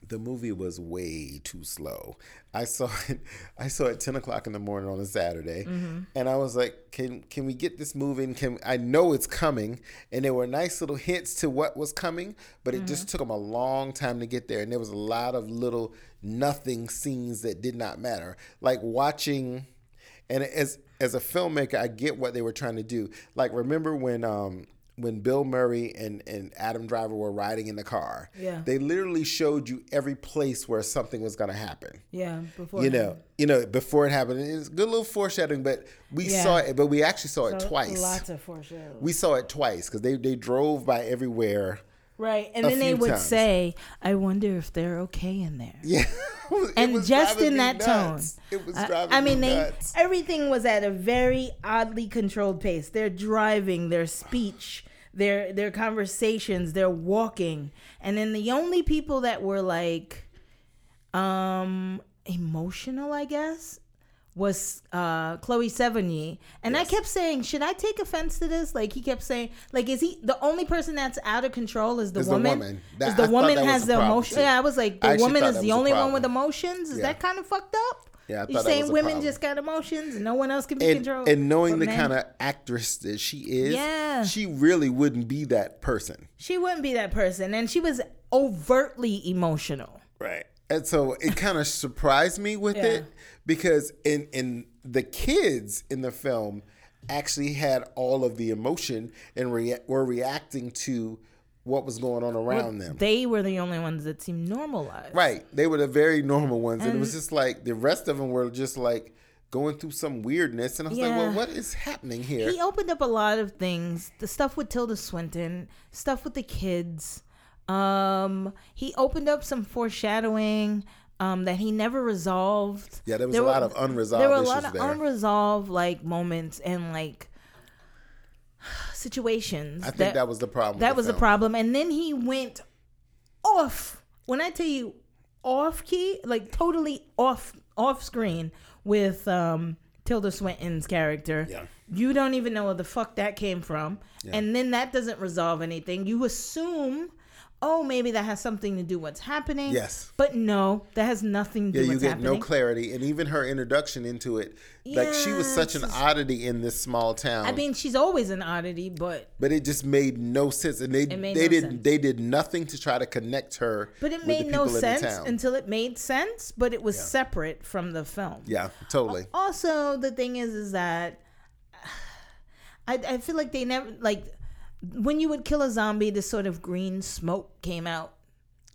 The movie was way too slow. I saw it. I saw it ten o'clock in the morning on a Saturday, Mm-hmm. and I was like, "Can can we get this moving? Can I know it's coming?" And there were nice little hints to what was coming, but it just took them a long time to get there, and there was a lot of little nothing scenes that did not matter, like watching. And as as a filmmaker, I get what they were trying to do. Like, remember when um when Bill Murray and and Adam Driver were riding in the car? Yeah. They literally showed you every place where something was going to happen. Yeah. Before You know, you know, before it happened, it's a good little foreshadowing. But we Yeah. saw it, but we actually saw it twice. Lots of foreshadowing. We saw it twice because they they drove by everywhere. Right. And then they would times. say, I wonder if they're okay in there. Yeah, And just in that tone. It was I- driving I mean, me they everything was at a very oddly controlled pace. Their driving, their speech, their their conversations, their walking, and then the only people that were like, um, emotional, I guess, was uh Chloe Sevigny. And I kept saying, should I take offense to this? Like he kept saying, like, is he the only person that's out of control? Is the Is the woman? woman. That- is the I woman has the emotion? Yeah, I was like, the actually woman is the only one with emotions. Is Yeah. that kind of fucked up? Yeah, I you thought that saying women problem. just got emotions and no one else can be and, controlled? and knowing but the kind of actress that she is, Yeah. she really wouldn't be that person. she wouldn't be that person, and she was overtly emotional. Right. And so it kind of surprised me with Yeah. it because in in the kids in the film actually had all of the emotion and rea- were reacting to what was going on around them. They were the only ones that seemed normalized. Right. They were the very normal ones. And, it was just like the rest of them were just like going through some weirdness. And I was like, well, what is happening here? He opened up a lot of things. The stuff with Tilda Swinton, stuff with the kids. Um, he opened up some foreshadowing um, that he never resolved. Yeah, there was There a were- lot of unresolved there were a lot of there. unresolved like moments and like situations. I think that, was the problem. that was the film. problem. And then he went off. When I tell you off key, like totally off off screen with um Tilda Swinton's character. Yeah. You don't even know where the fuck that came from. And then that doesn't resolve anything. You assume, oh, maybe that has something to do with what's happening. Yes. But no, that has nothing to Yeah, do you get happening. no clarity, and even her introduction into it, like she was such an oddity in this small town. I mean, she's always an oddity, but but it just made no sense, and they made they no did sense. they did nothing to try to connect her. but it made no sense until it made sense, but it was separate from the film. yeah, totally. also the thing is is that I, I feel like they never like when you would kill a zombie this sort of green smoke came out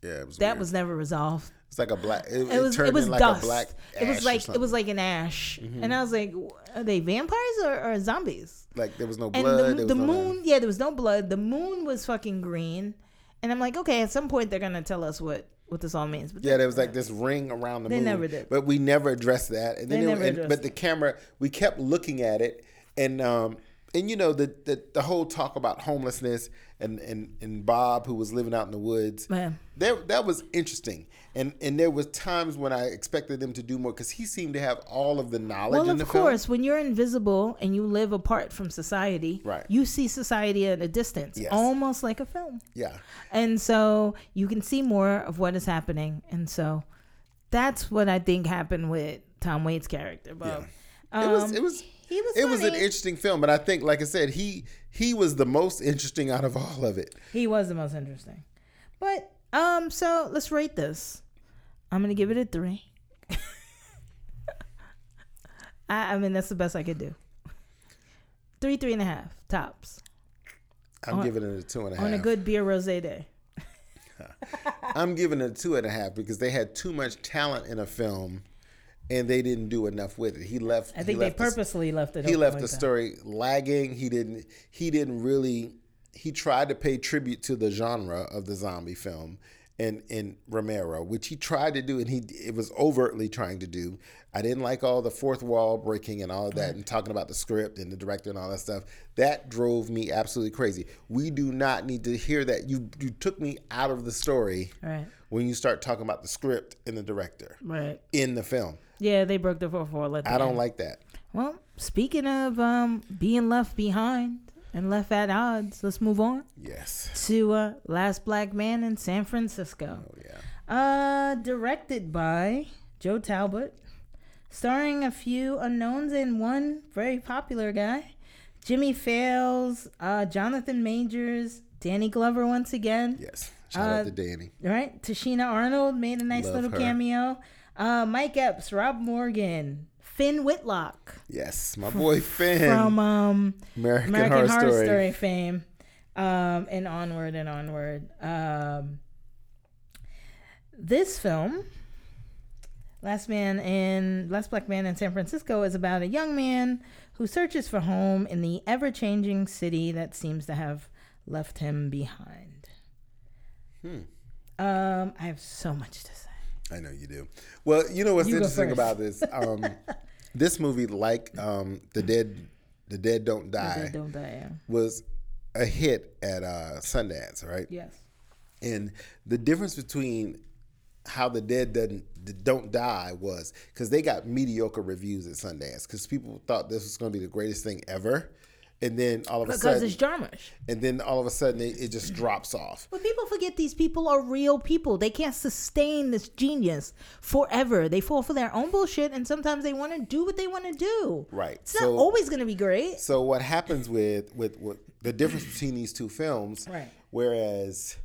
Yeah, it was that weird. was never resolved it's like a black. It, it was turned it was like dust a black. it was like it. Mm-hmm. was like an ash and i was like are they vampires or, or zombies like there was no and blood. the, there the no moon yeah there was no blood the moon was fucking green and i'm like okay at some point they're gonna tell us what what this all means but Yeah, there was like this ring around the They moon. never did. But we never addressed that. And then They it- never and- addressed but the camera we kept looking at it and um and you know the, the the whole talk about homelessness and and and Bob who was living out in the woods. Man. That that was interesting. And and there was times when I expected them to do more cuz he seemed to have all of the knowledge Well, of the film. course, when you're invisible and you live apart from society, Right. you see society at a distance, Yes. almost like a film. Yeah. And so you can see more of what is happening. And so that's what I think happened with Tom Waits' character. But It was um, it was he was it was an interesting film, but I think like I said, he he was the most interesting out of all of it. he was the most interesting. But um, so let's rate this. I'm gonna give it a three. I, I mean that's the best I could do. Three, three and a half tops I'm On- giving it a two and a half. on a good beer rosé day. I'm giving it a two and a half because they had too much talent in a film, and they didn't do enough with it. He left. I think they left the- purposely left it. he left like the that. story lagging. He didn't. He didn't really. He tried to pay tribute to the genre of the zombie film, and in Romero, which he tried to do, and he it was overtly trying to do. I didn't like all the fourth wall breaking and all of that, and talking about the script and the director and all that stuff. That drove me absolutely crazy. We do not need to hear that. You you took me out of the story Right. when you start talking about the script and the director Right. in the film. Yeah, they broke the fourth wall. At the I don't end. like that. Well, speaking of um, being left behind and left at odds, let's move on Yes. to uh, Last Black Man in San Francisco. Oh yeah. Uh, directed by Joe Talbot, starring a few unknowns and one very popular guy, Jimmy Fails, uh, Jonathan Majors, Danny Glover once again. Yes. Shout Uh, out to Danny. Right, Tichina Arnold made a nice Love little her. cameo. Uh, Mike Epps, Rob Morgan, Finn Wittrock Yes, my boy Finn. from um, American, American Horror, Horror, Story. Story. fame, um, and onward and onward. Um, this film, Last Man in Last Black Man in San Francisco, is about a young man who searches for home in the ever-changing city that seems to have left him behind. Hmm. Um, I have so much to say. I know you do. Well, you know what's You interesting about this? Um, this movie, like um, the Dead, the Dead Don't Die, Dead Don't Die. Yeah. was a hit at uh, Sundance, right? Yes. And the difference between how the dead doesn't don't die was because they got mediocre reviews at Sundance because people thought this was going to be the greatest thing ever, and then all of a sudden Because sudden, it's Jarmusch. and then all of a sudden it, it just drops off. But people forget these people are real people. They can't sustain this genius forever. They fall for their own bullshit, and sometimes they want to do what they want to do. Right. It's not always going to be great. So what happens with, with with the difference between these two films? Right. Whereas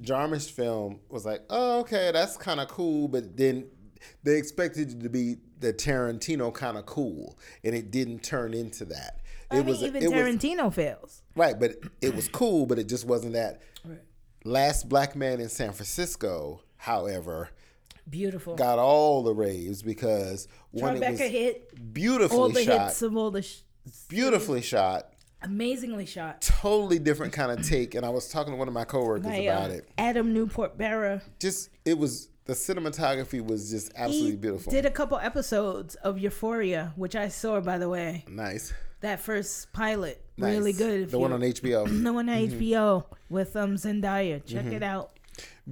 Jarmusch film was like, oh okay, that's kind of cool, but then they expected it to be the Tarantino kind of cool, and it didn't turn into that. It I mean, was even it was Tarantino fails. right, but it was cool, but it just wasn't that. Right. Last Black Man in San Francisco, however, Beautiful. got all the raves because one it was hit beautifully all the shot, hits of all the sh- beautifully shot, amazingly shot. totally different kind of take. And I was talking to one of my coworkers By, about uh, it. Adam Newport-Berra. Just it was the cinematography was just absolutely He beautiful. did a couple episodes of Euphoria, which I saw by the way. nice, That first pilot, nice. really good. The one on HBO. the one on Mm-hmm. HBO with um Zendaya. Check it out.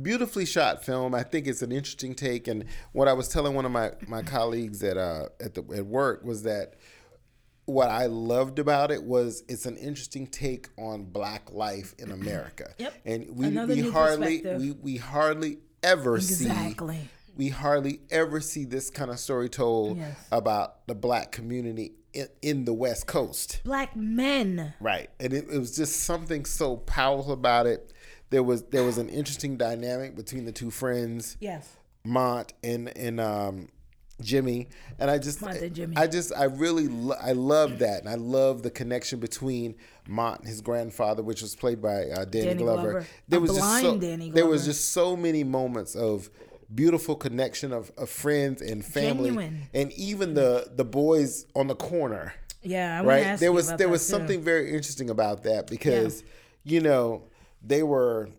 beautifully shot film. I think it's an interesting take. And what I was telling one of my, my colleagues at uh at the at work was that what I loved about it was it's an interesting take on black life in America. Yep. And we, Another we hardly we, we hardly ever Exactly. see we hardly ever see this kind of story told Yes. about the black community in, in the West Coast. Black men. Right, and it, it was just something so powerful about it. There was there was an interesting dynamic between the two friends, Yes. Mont and and um, Jimmy, and I just. I just I really lo- I love that, and I love the connection between Mont and his grandfather, which was played by uh, Danny, Danny Glover. Glover. There A was just so there was just so many moments of beautiful connection of, of friends and family, Genuine. and even the the boys on the corner Yeah, I right there was there was too. something very interesting about that because you know they were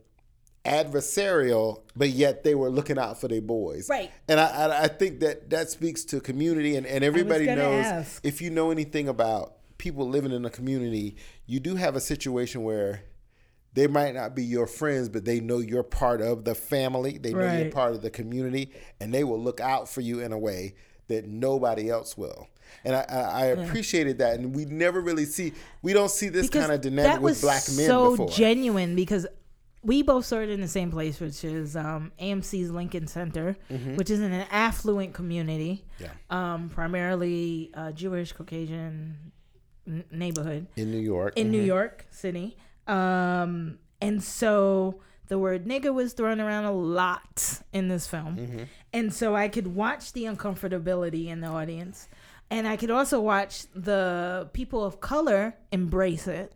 adversarial but yet they were looking out for their boys Right. and i i, I think that that speaks to community and, and everybody knows ask. if you know anything about people living in a community you do have a situation where they might not be your friends, but they know you're part of the family. They know you're part of the community, and they will look out for you in a way that nobody else will. And I, I, I appreciated that, and we never really see we don't see this Because kind of dynamic with black men so before. genuine because we both started in the same place, which is um, AMC's Lincoln Center, which is in an affluent community, Mm-hmm. yeah, um, primarily uh, Jewish Caucasian n- neighborhood in New York. in Mhm. New York City. Um, and so the word nigga was thrown around a lot in this film. Mm-hmm. And so I could watch the uncomfortability in the audience. And I could also watch the people of color embrace it.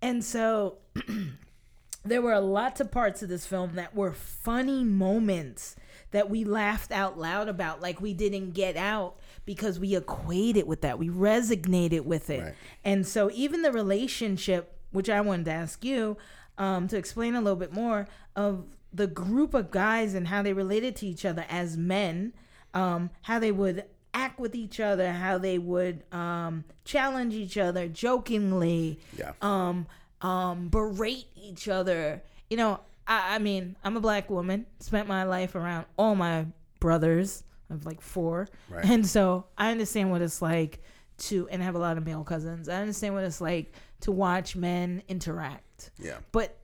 And so there were lots of parts of this film that were funny moments that we laughed out loud about, like we didn't get out because we equated with that. We resonated with it. Right. And so even the relationship, which I wanted to ask you um, to explain a little bit more of the group of guys and how they related to each other as men, um, how they would act with each other, how they would um, challenge each other jokingly, Yeah. Um, berate each other. You know, I, I mean, I'm a black woman, spent my life around all my brothers. of like four. Right. And so I understand what it's like to, and I have a lot of male cousins. I understand what it's like to watch men interact. Yeah. But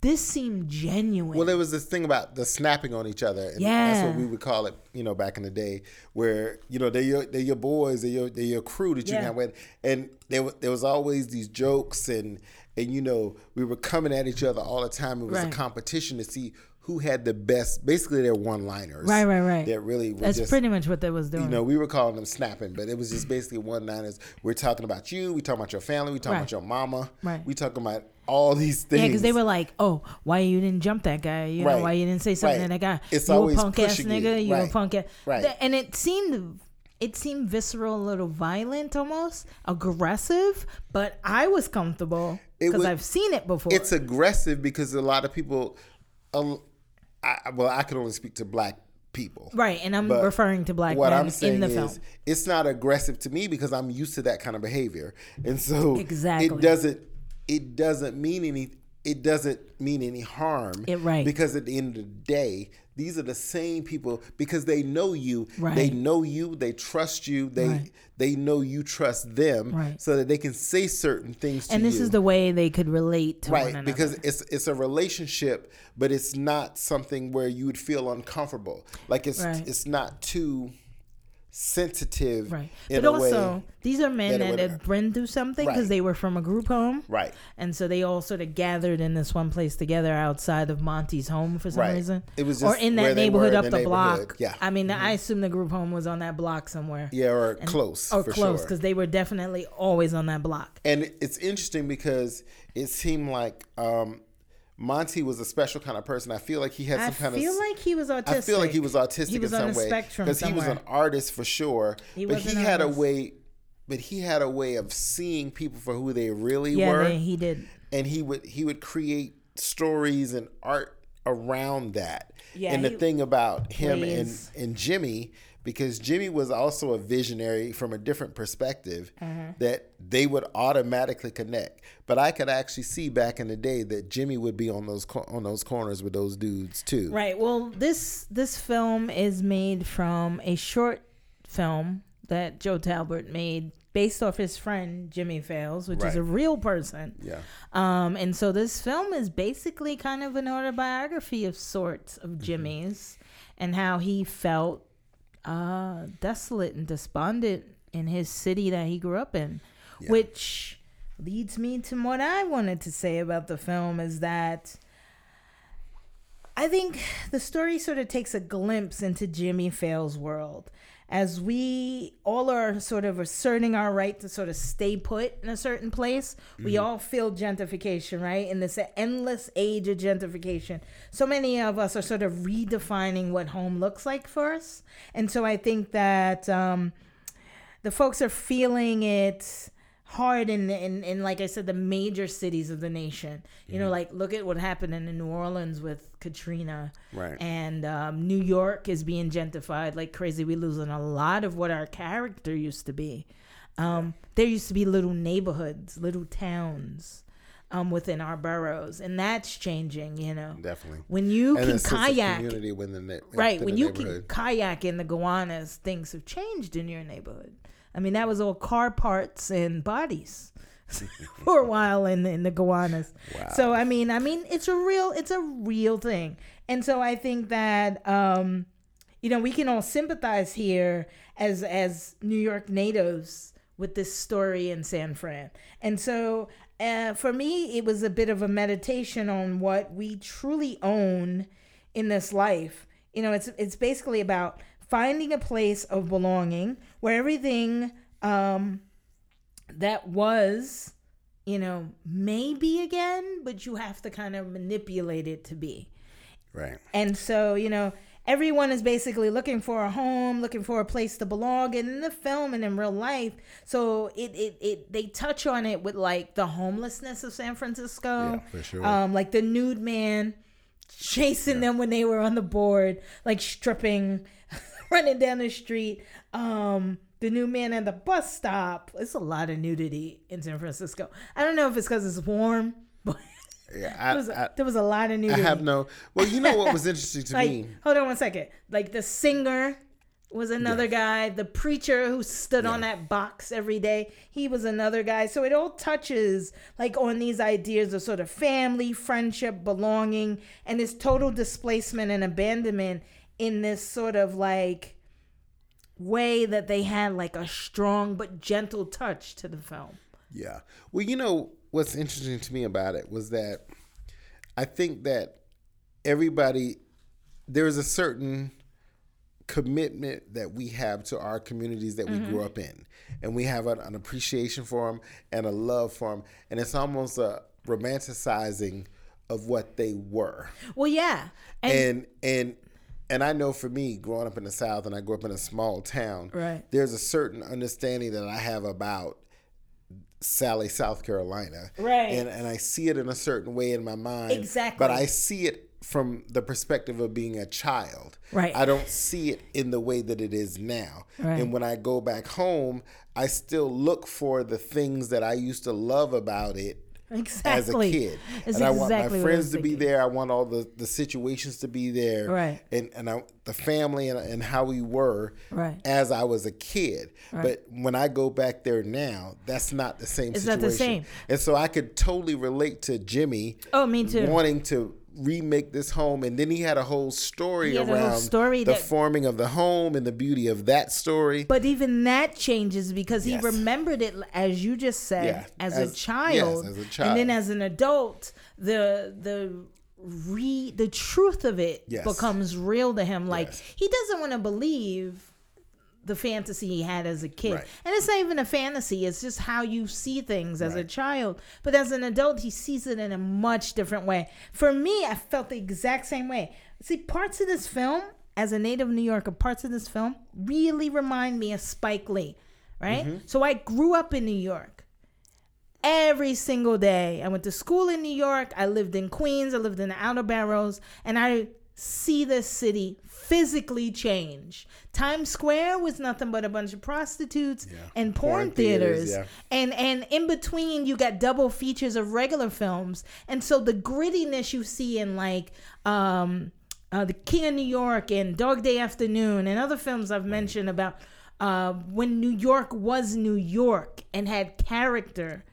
this seemed genuine. Well, there was this thing about the snapping on each other, and that's what we would call it, you know, back in the day, where you know they're your they're your boys, they're your they're your crew that you Yeah. can have with, and there there was always these jokes, and and you know we were coming at each other all the time. It was a competition to see who had the best. Basically, they're one liners, Right, right, right. That really That's just, pretty much what they was doing. you know, we were calling them snapping, but it was just basically one liners. We're talking about you, we talking about your family, we talking Right. about your mama, Right. we talking about all these things. yeah, because they were like, "Oh, why you didn't jump that guy? You know, why you didn't say something Right. to that guy? It's you always a punk ass you. nigga. You a punk ass." Right. And it seemed, it seemed visceral, a little violent, almost aggressive. But I was comfortable because I've seen it before. it's aggressive because a lot of people um, I, well i can only speak to black people right, and I'm But referring to black what men i'm saying in the is film. it's not aggressive to me because i'm used to that kind of behavior and so Exactly. it doesn't it doesn't mean any it doesn't mean any harm It- right. because at the end of the day these are the same people because they know you they know you they trust you they Right. they know you trust them Right. so that they can say certain things to you. And this you is the way they could relate to right because it's it's a relationship but it's not something where you would feel uncomfortable like it's Right. it's not two sensitive Right. but also, way. these are men that that had been through something because Right. they were from a group home. Right. And so they all sort of gathered in this one place together outside of Monty's home for some Right. reason. It was or in that neighborhood up the the, block. Yeah. I mean, I assume the group home was on that block somewhere. Yeah, or close. Or close, sure. because they were definitely always on that block. And it's interesting because it seemed like um, Monty was a special kind of person. I feel like he had I some kind feel like he was autistic. I feel like he was autistic He was in some way because he was an artist for sure. He but he had a way. But he had a way of seeing people for who they really Yeah, were, they, he did. and he would he would create stories and art around that. Yeah, and the he thing about him and, and Jimmy, because Jimmy was also a visionary from a different perspective, Mm-hmm. that they would automatically connect. But I could actually see back in the day that Jimmy would be on those on those corners with those dudes too. Right. Well, this this film is made from a short film that Joe Talbot made based off his friend Jimmy Fails, which is a real person. Yeah. Um, and so this film is basically kind of an autobiography of sorts Mm-hmm. of Jimmy's and how he felt uh, desolate and despondent in his city that he grew up in, which leads me to what I wanted to say about the film is that I think the story sort of takes a glimpse into Jimmy Fails' world as we all are sort of asserting our right to sort of stay put in a certain place. We all feel gentrification, right? In this endless age of gentrification. So many of us are sort of redefining what home looks like for us. And so I think that um, the folks are feeling it hard in, in in like I said the major cities of the nation. You know, like look at what happened in New Orleans with Katrina. Right. And um, New York is being gentrified like crazy. We're losing a lot of what our character used to be. Um, there used to be little neighborhoods, little towns um, within our boroughs, and that's changing. You know, Definitely. when you and can a sense of kayak community within the right when the you can kayak in the Gowanus, things have changed in your neighborhood. I mean, that was all car parts and bodies for a while in in the Gowanus. So I mean, I mean, it's a real it's a real thing, and so I think that um, you know we can all sympathize here as as New York natives with this story in San Fran, and so. Uh, for me, it was a bit of a meditation on what we truly own in this life. You know, it's it's basically about finding a place of belonging where everything um, that was, you know, may be again, but you have to kind of manipulate it to be. right. And so, you know, everyone is basically looking for a home, looking for a place to belong. And in the film and in real life, so it it, it they touch on it with like the homelessness of San Francisco. Yeah, for sure. Um, like the nude man chasing them when they were on the board, like stripping, running down the street. Um, the new man at the bus stop. It's a lot of nudity in San Francisco. I don't know if it's because it's warm, but Yeah, there was, I, I, there was a lot of nudity. I have no. Well, you know what was interesting to like, me. hold on one second. Like the singer was another guy. The preacher who stood on that box every day, he was another guy. So it all touches like on these ideas of sort of family, friendship, belonging, and this total displacement and abandonment in this sort of like way that they had like a strong but gentle touch to the film. Yeah. Well, you know what's interesting to me about it was that I think that everybody there's a certain commitment that we have to our communities that we mm-hmm. grew up in, and we have an, an appreciation for them and a love for them, and it's almost a romanticizing of what they were Well, yeah. And, and and and I know for me, growing up in the South, and I grew up in a small town, Right. there's a certain understanding that I have about Salley, South Carolina, Right. and and I see it in a certain way in my mind, Exactly. But I see it from the perspective of being a child, Right. I don't see it in the way that it is now, Right. and when I go back home, I still look for the things that I used to love about it exactly. as a kid. And I want exactly my friends to be there. I want all the, the situations to be there. Right. And and I, the family and, and how we were Right. as I was a kid. But when I go back there now, that's not the same It's not situation. the same. And so I could totally relate to Jimmy Oh, me too. wanting to remake this home, and then he had a whole story He had a whole around story the that- forming of the home and the beauty of that story. But even that changes because he remembered it, as you just said, Yeah, as, as- a child, yes, as a child and then as an adult, the the re the truth of it Yes. becomes real to him. Like Yes. he doesn't want to believe the fantasy he had as a kid, Right. and it's not even a fantasy. It's just how you see things as a child. But as an adult, he sees it in a much different way. For me, I felt the exact same way. See, parts of this film, as a native New Yorker, parts of this film really remind me of Spike Lee, right? Mm-hmm. So I grew up in New York. Every single day, I went to school in New York. I lived in Queens. I lived in the Outer Boroughs, and I see this city physically change. Times Square was nothing but a bunch of prostitutes and porn, Porn theaters, theaters, yeah. and and in between you got double features of regular films and so the grittiness you see in like um uh, the king of new york and dog day afternoon and other films i've mentioned about uh, when new york was new york and had character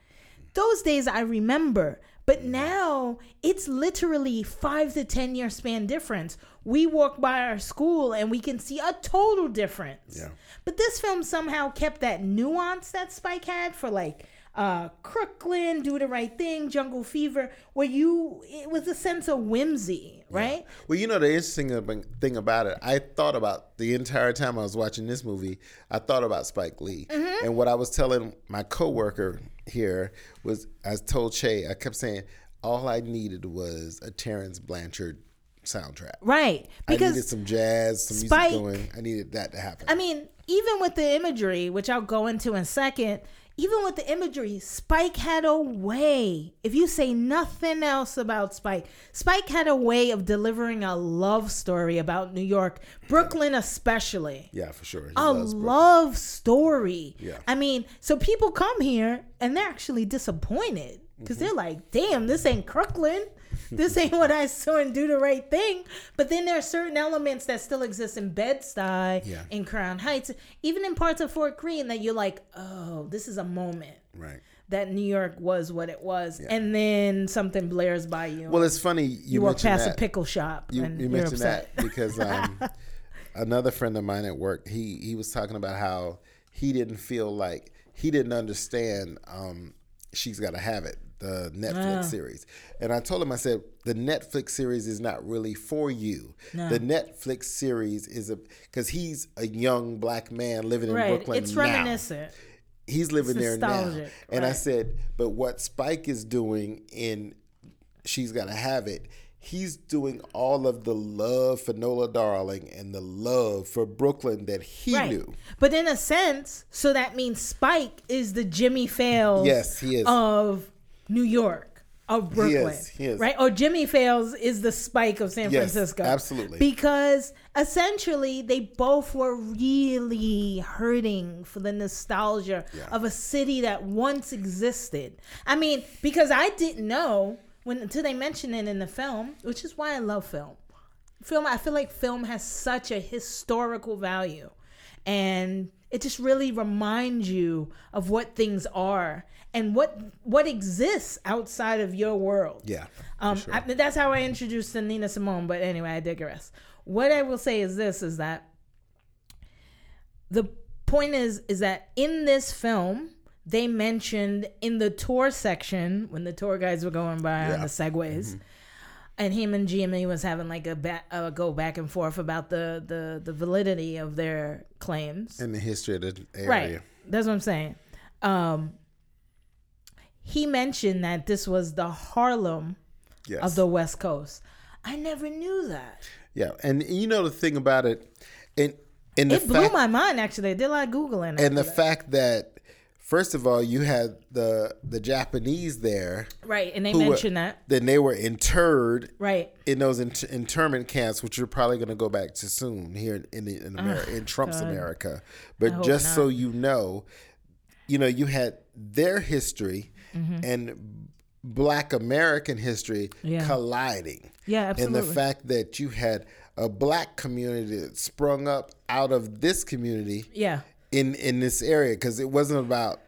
those days I remember. But now it's literally five to 10 year span difference. We walk by our school and we can see a total difference. Yeah. But this film somehow kept that nuance that Spike had for like uh, Crooklyn, Do the Right Thing, Jungle Fever, where you, it was a sense of whimsy, right? Well, you know the interesting thing about it, I thought about the entire time I was watching this movie. I thought about Spike Lee, Mm-hmm. and what I was telling my coworker here was, I told Che, I kept saying, all I needed was a Terence Blanchard soundtrack. Right. I needed some jazz, some Spike- music going. I needed that to happen. I mean, even with the imagery, which I'll go into in a second, even with the imagery, Spike had a way. If you say nothing else about Spike, Spike had a way of delivering a love story about New York, Brooklyn especially. yeah, for sure. He A love story. Yeah. I mean, so people come here and they're actually disappointed because Mm-hmm. they're like, damn, this ain't Crooklyn. This ain't what I saw and do the right thing. But then there are certain elements that still exist in Bed-Stuy, Yeah. in Crown Heights, even in parts of Fort Greene that you're like, oh, this is a moment Right. that New York was what it was. And then something blares by you. Well, it's funny you, you walk past that. a pickle shop you, and you mentioned that because um, another friend of mine at work he he was talking about how he didn't feel like he didn't understand um, she's got to have it the netflix Ah. series and i told him i said the netflix series is not really for you the netflix series is a because he's a young black man living in Right. brooklyn It's now reminiscent. he's living there now. And I said, but what Spike is doing in She's Gotta Have It, he's doing all of the love for Nola Darling and the love for Brooklyn that he Right. knew. But in a sense, so that means Spike is the Jimmy Fails Yes, he is. of New York, of Brooklyn. is, he is. Right? Or Jimmy Fails is the Spike of San Yes, Francisco. absolutely. Because essentially they both were really hurting for the nostalgia of a city that once existed. I mean, because I didn't know when until they mention it in the film, which is why I love film. Film i feel like film has such a historical value. And it just really reminds you of what things are and what what exists outside of your world. Yeah. um I, that's how i introduced to nina simone but anyway i digress. What i will say is this is that the point is is that in this film they mentioned in the tour section when the tour guides were going by on the segways and him and Jimmy was having like a, ba- a go back and forth about the, the the validity of their claims. In the history of the area. Right. That's what I'm saying. Um, he mentioned that this was the Harlem Yes. of the West Coast. I never knew that. yeah. And you know the thing about it, and and the It blew fact, my mind. Actually, I did a lot of googling. and the that. fact that first of all you had the the Japanese there. right, and they who were- mentioned that. Then they were interred Right. in those inter- internment camps, which you're probably going to go back to soon here in in, the, in, America, in Trump's America. But just so you know, you know, you had their history Mm-hmm. and Black American history Yeah. colliding. Yeah, And the fact that you had a black community that sprung up out of this community Yeah. In in this area because it wasn't about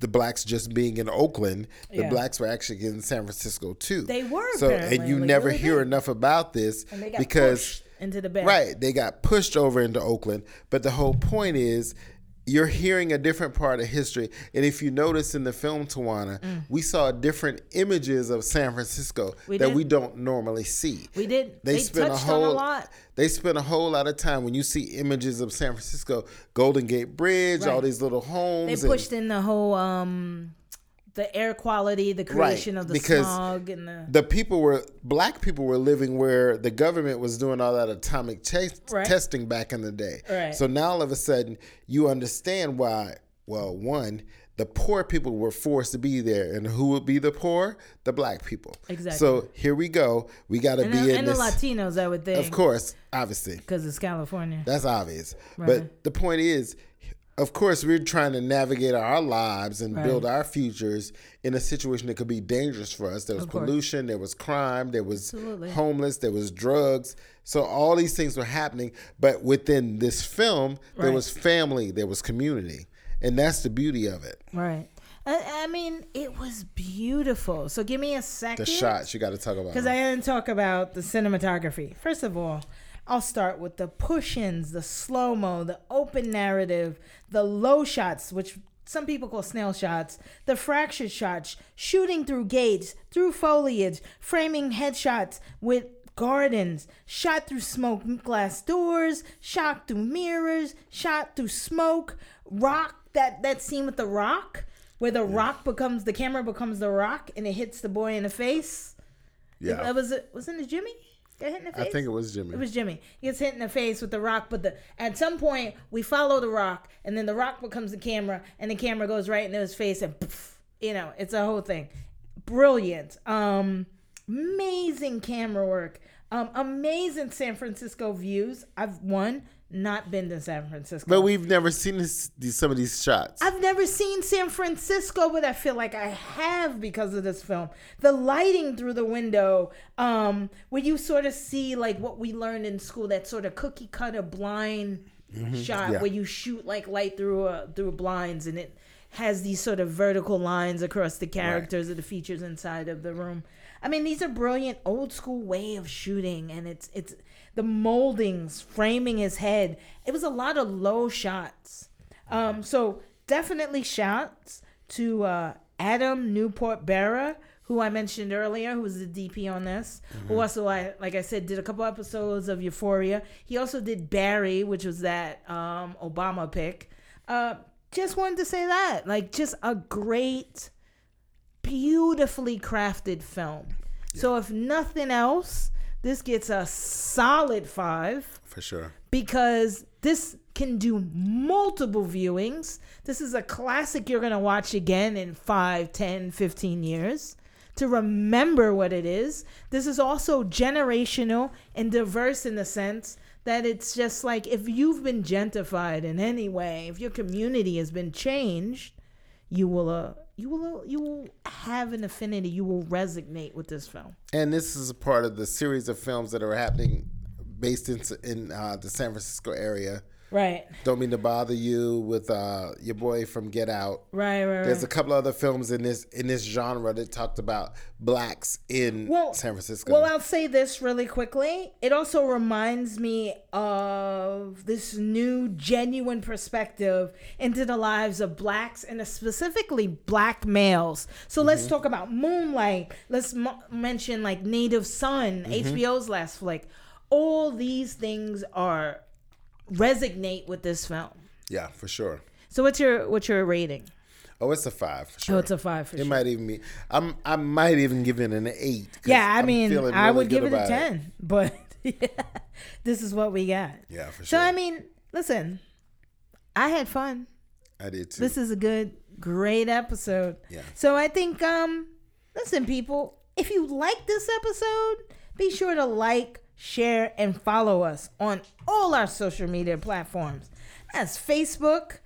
the blacks just being in Oakland. The Yeah. blacks were actually in San Francisco too. They were So and you like, never really hear enough about this And they got because into the back. Right. They got pushed over into Oakland. But the whole point is you're hearing a different part of history. And if you notice in the film Tawana, we saw different images of San Francisco Mm. We that did. we don't normally see. We did. They, spent touched on a lot. They spent a whole lot of time when you see images of San Francisco, Golden Gate Bridge, all these little homes. They pushed in the whole um the air quality, the creation of the because smog and the the people were black people were living where the government was doing all that atomic chase, Right. testing back in the day. Right. So now all of a sudden you understand why. Well, one, the poor people were forced to be there, and who would be the poor? The black people. Exactly. So here we go. We got to be the, in and the. Latinos, I would think, of course, obviously. because it's California. That's obvious. Right. But the point is, of course, we're trying to navigate our lives and Right. build our futures in a situation that could be dangerous for us. There was pollution, there was crime, there was Absolutely. homeless, there was drugs. So all these things were happening. But within this film, there was family, there was community. And that's the beauty of it. Right. I, I mean, it was beautiful. So give me a second. The shots you got to talk about. Because I didn't talk about the cinematography. First of all, I'll start with the push ins, the slow mo, the open narrative, the low shots, which some people call snail shots, the fractured shots, shooting through gates, through foliage, framing headshots with gardens, shot through smoke glass doors, shot through mirrors, shot through smoke, rock that that scene with the rock where the rock becomes the camera becomes the rock and it hits the boy in the face. yeah. That was it. Wasn't it Jimmy? Got hit in the face. I think it was Jimmy. It was Jimmy. He gets hit in the face with the rock, but the at some point we follow the rock, and then the rock becomes the camera, and the camera goes right into his face, and poof, you know, it's a whole thing. Brilliant. Um, amazing camera work. Um, amazing San Francisco views. I've one not been to San Francisco. but we've never seen this, these, some of these shots. I've never seen San Francisco, but I feel like I have because of this film. The lighting through the window, um, where you sort of see like what we learned in school, that sort of cookie cutter blind shot Yeah. where you shoot like light through uh, through blinds, and it has these sort of vertical lines across the characters or the features inside of the room. I mean, these are brilliant old school way of shooting, and it's it's the moldings framing his head. It was a lot of low shots. Um, so definitely shouts to uh, Adam Newport Berra, who I mentioned earlier, who was the DP on this. Who also, I like I said, did a couple episodes of Euphoria. He also did Barry, which was that um, Obama pick. Uh, just wanted to say that, like, just a great, beautifully crafted film. So if nothing else, this gets a solid five for sure. because this can do multiple viewings. This is a classic you're going to watch again in 5, 10, 15 years to remember what it is. This is also generational and diverse in the sense that it's just like if you've been gentrified in any way, if your community has been changed, you will uh, you will you will have an affinity, you will resonate with this film. And this is a part of the series of films that are happening based in in uh, the San Francisco area. Right. Don't mean to bother you with uh, your boy from Get Out. Right, right, right. There's a couple other films in this in this genre that talked about blacks in Well- San Francisco. Well, I'll say this really quickly. It also reminds me of this new genuine perspective into the lives of blacks and specifically black males. So let's talk about Moonlight. Let's m- mention like Native Son, HBO's last flick. All these things are resonate with this film. yeah, for sure. So what's your what's your rating? Oh, it's a five for sure. Oh, it's a five for It sure. might even be. I'm. I might even give it an eight. Yeah, I I'm mean, I really would give it a about 10, but this is what we got. Yeah, for sure. So. I mean, listen, I had fun. I did too. This is a good, great episode. Yeah. So, I think, um, listen, people, if you like this episode, be sure to like, share, and follow us on all our social media platforms. That's Facebook,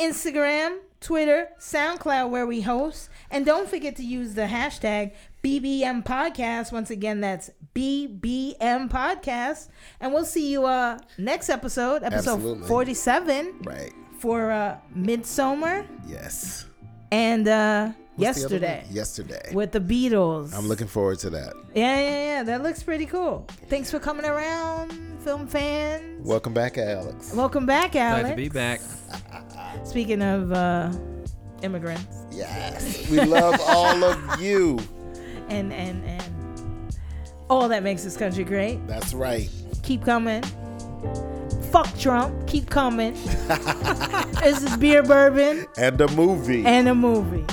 Instagram, Twitter, SoundCloud, where we host. And don't forget to use the hashtag BBM Podcast. Once again, that's BBM Podcast. And we'll see you uh next episode, episode Absolutely. 47 right. for uh Midsommar. Yes. and uh, What's the other one? yesterday Yesterday. with the Beatles. I'm looking forward to that. Yeah, yeah, yeah. That looks pretty cool. Thanks for coming around, film fans. Welcome back, Alex. Welcome back, Alex. Glad to be back. Speaking of uh, immigrants Yes, we love all of you. and and and all that makes this country great. That's right. Keep coming. Fuck Trump. Keep coming. this is beer, bourbon, And the movie. and a movie.